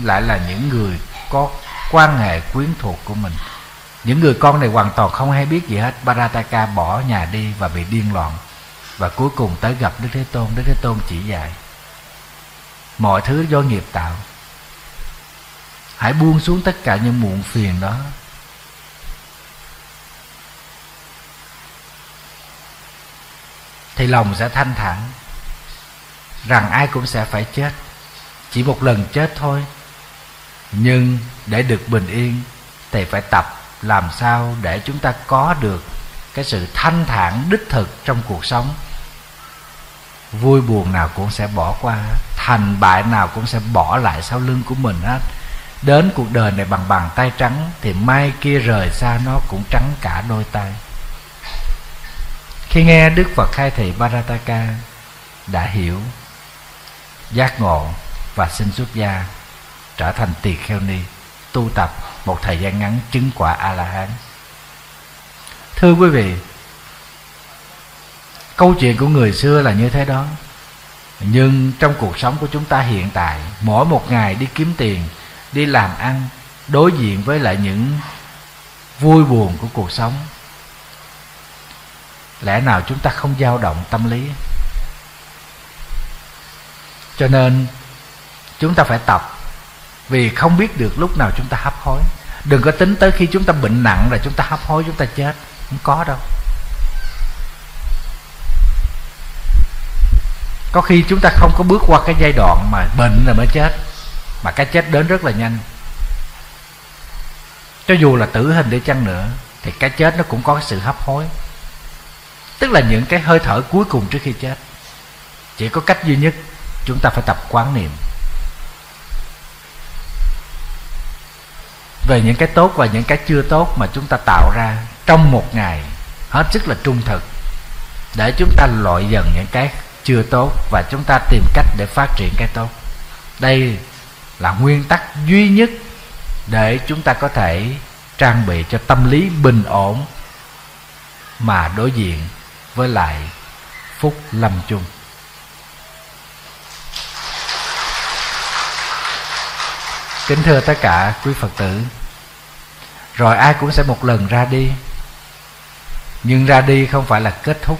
lại là những người có quan hệ quyến thuộc của mình. Những người con này hoàn toàn không hay biết gì hết. Barataka bỏ nhà đi và bị điên loạn. Và cuối cùng tới gặp Đức Thế Tôn. Đức Thế Tôn chỉ dạy, mọi thứ do nghiệp tạo. Hãy buông xuống tất cả những muộn phiền đó. Thì lòng sẽ thanh thản, rằng ai cũng sẽ phải chết. Chỉ một lần chết thôi, nhưng để được bình yên thì phải tập làm sao để chúng ta có được cái sự thanh thản đích thực trong cuộc sống. Vui buồn nào cũng sẽ bỏ qua, thành bại nào cũng sẽ bỏ lại sau lưng của mình hết. Đến cuộc đời này bằng bàn tay trắng thì mai kia rời xa nó cũng trắng cả đôi tay khi nghe đức phật khai thị barataka đã hiểu giác ngộ và xin xuất gia, trở thành tỳ kheo ni, tu tập một thời gian ngắn chứng quả a la hán thưa quý vị, câu chuyện của người xưa là như thế đó. Nhưng trong cuộc sống của chúng ta hiện tại, mỗi một ngày đi kiếm tiền, đi làm ăn, đối diện với lại những vui buồn của cuộc sống lẽ nào chúng ta không dao động tâm lý? Cho nên, chúng ta phải tập. Vì không biết được lúc nào chúng ta hấp hối. Đừng có tính tới khi chúng ta bệnh nặng là chúng ta hấp hối, chúng ta chết. Không có đâu. Có khi chúng ta không có bước qua cái giai đoạn mà bệnh rồi mới chết, mà cái chết đến rất là nhanh. Cho dù là tử hình để chăng nữa, thì cái chết nó cũng có cái sự hấp hối tức là những cái hơi thở cuối cùng trước khi chết. Chỉ có cách duy nhất, chúng ta phải tập quán niệm. Về những cái tốt và những cái chưa tốt mà chúng ta tạo ra trong một ngày, hết sức là trung thực. Để chúng ta loại dần những cái chưa tốt và chúng ta tìm cách để phát triển cái tốt. Đây là nguyên tắc duy nhất để chúng ta có thể trang bị cho tâm lý bình ổn mà đối diện với lại phúc lâm chung. Kính thưa tất cả quý phật tử, rồi ai cũng sẽ một lần ra đi. Nhưng ra đi không phải là kết thúc.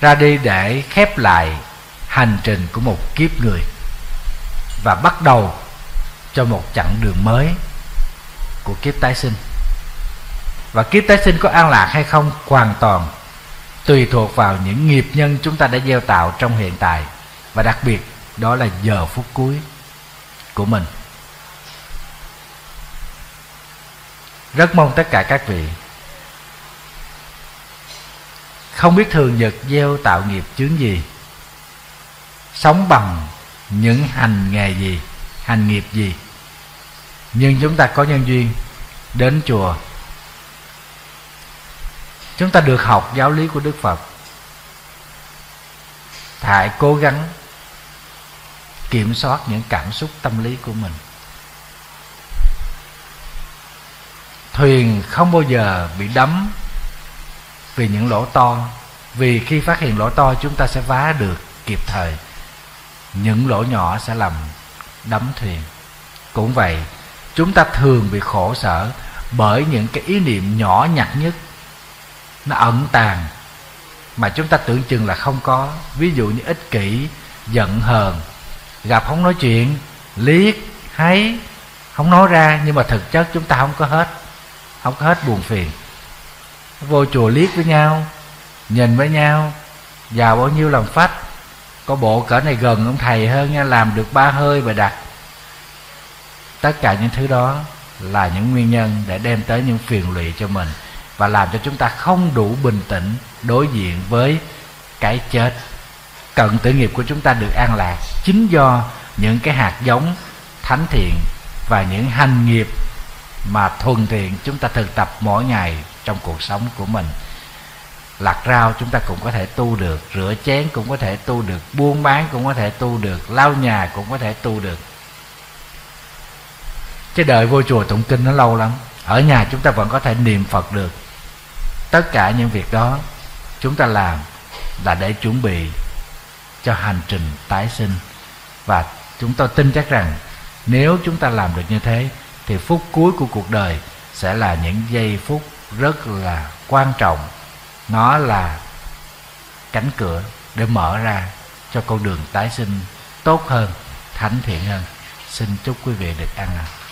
Ra đi để khép lại hành trình của một kiếp người và bắt đầu cho một chặng đường mới của kiếp tái sinh. Và kiếp tái sinh có an lạc hay không hoàn toàn tùy thuộc vào những nghiệp nhân chúng ta đã gieo tạo trong hiện tại, và đặc biệt đó là giờ phút cuối của mình. Rất mong tất cả các vị không biết thường nhật gieo tạo nghiệp chướng gì, sống bằng những hành nghề gì, hành nghiệp gì. Nhưng chúng ta có nhân duyên đến chùa chúng ta được học giáo lý của đức phật. Hãy cố gắng kiểm soát những cảm xúc tâm lý của mình. Thuyền không bao giờ bị đắm vì những lỗ to, vì khi phát hiện lỗ to chúng ta sẽ vá được kịp thời. Những lỗ nhỏ sẽ làm đắm thuyền. Cũng vậy, chúng ta thường bị khổ sở bởi những cái ý niệm nhỏ nhặt nhất nó ẩn tàng. Mà chúng ta tưởng chừng là không có. Ví dụ như ích kỷ, giận hờn. Gặp không nói chuyện, liếc, hay, không nói ra, nhưng mà thực chất chúng ta không có hết. Không có hết buồn phiền. Vô chùa liếc với nhau, nhìn với nhau giàu bao nhiêu làm phách. Có bộ cỡ này gần ông thầy hơn nha, làm được ba hơi và đặt. Tất cả những thứ đó là những nguyên nhân để đem tới những phiền lụy cho mình và làm cho chúng ta không đủ bình tĩnh đối diện với cái chết. Cận tử nghiệp của chúng ta được an lạc chính do những cái hạt giống thánh thiện và những hành nghiệp mà thuần thiện chúng ta thực tập mỗi ngày trong cuộc sống của mình. Lặt rau chúng ta cũng có thể tu được, rửa chén cũng có thể tu được, buôn bán cũng có thể tu được, lau nhà cũng có thể tu được. Chứ đợi vô chùa tụng kinh nó lâu lắm. Ở nhà chúng ta vẫn có thể niệm phật được tất cả những việc đó chúng ta làm là để chuẩn bị cho hành trình tái sinh. Và chúng tôi tin chắc rằng nếu chúng ta làm được như thế, thì phút cuối của cuộc đời sẽ là những giây phút rất là quan trọng. Nó là cánh cửa để mở ra cho con đường tái sinh tốt hơn, thánh thiện hơn. Xin chúc quý vị được an lành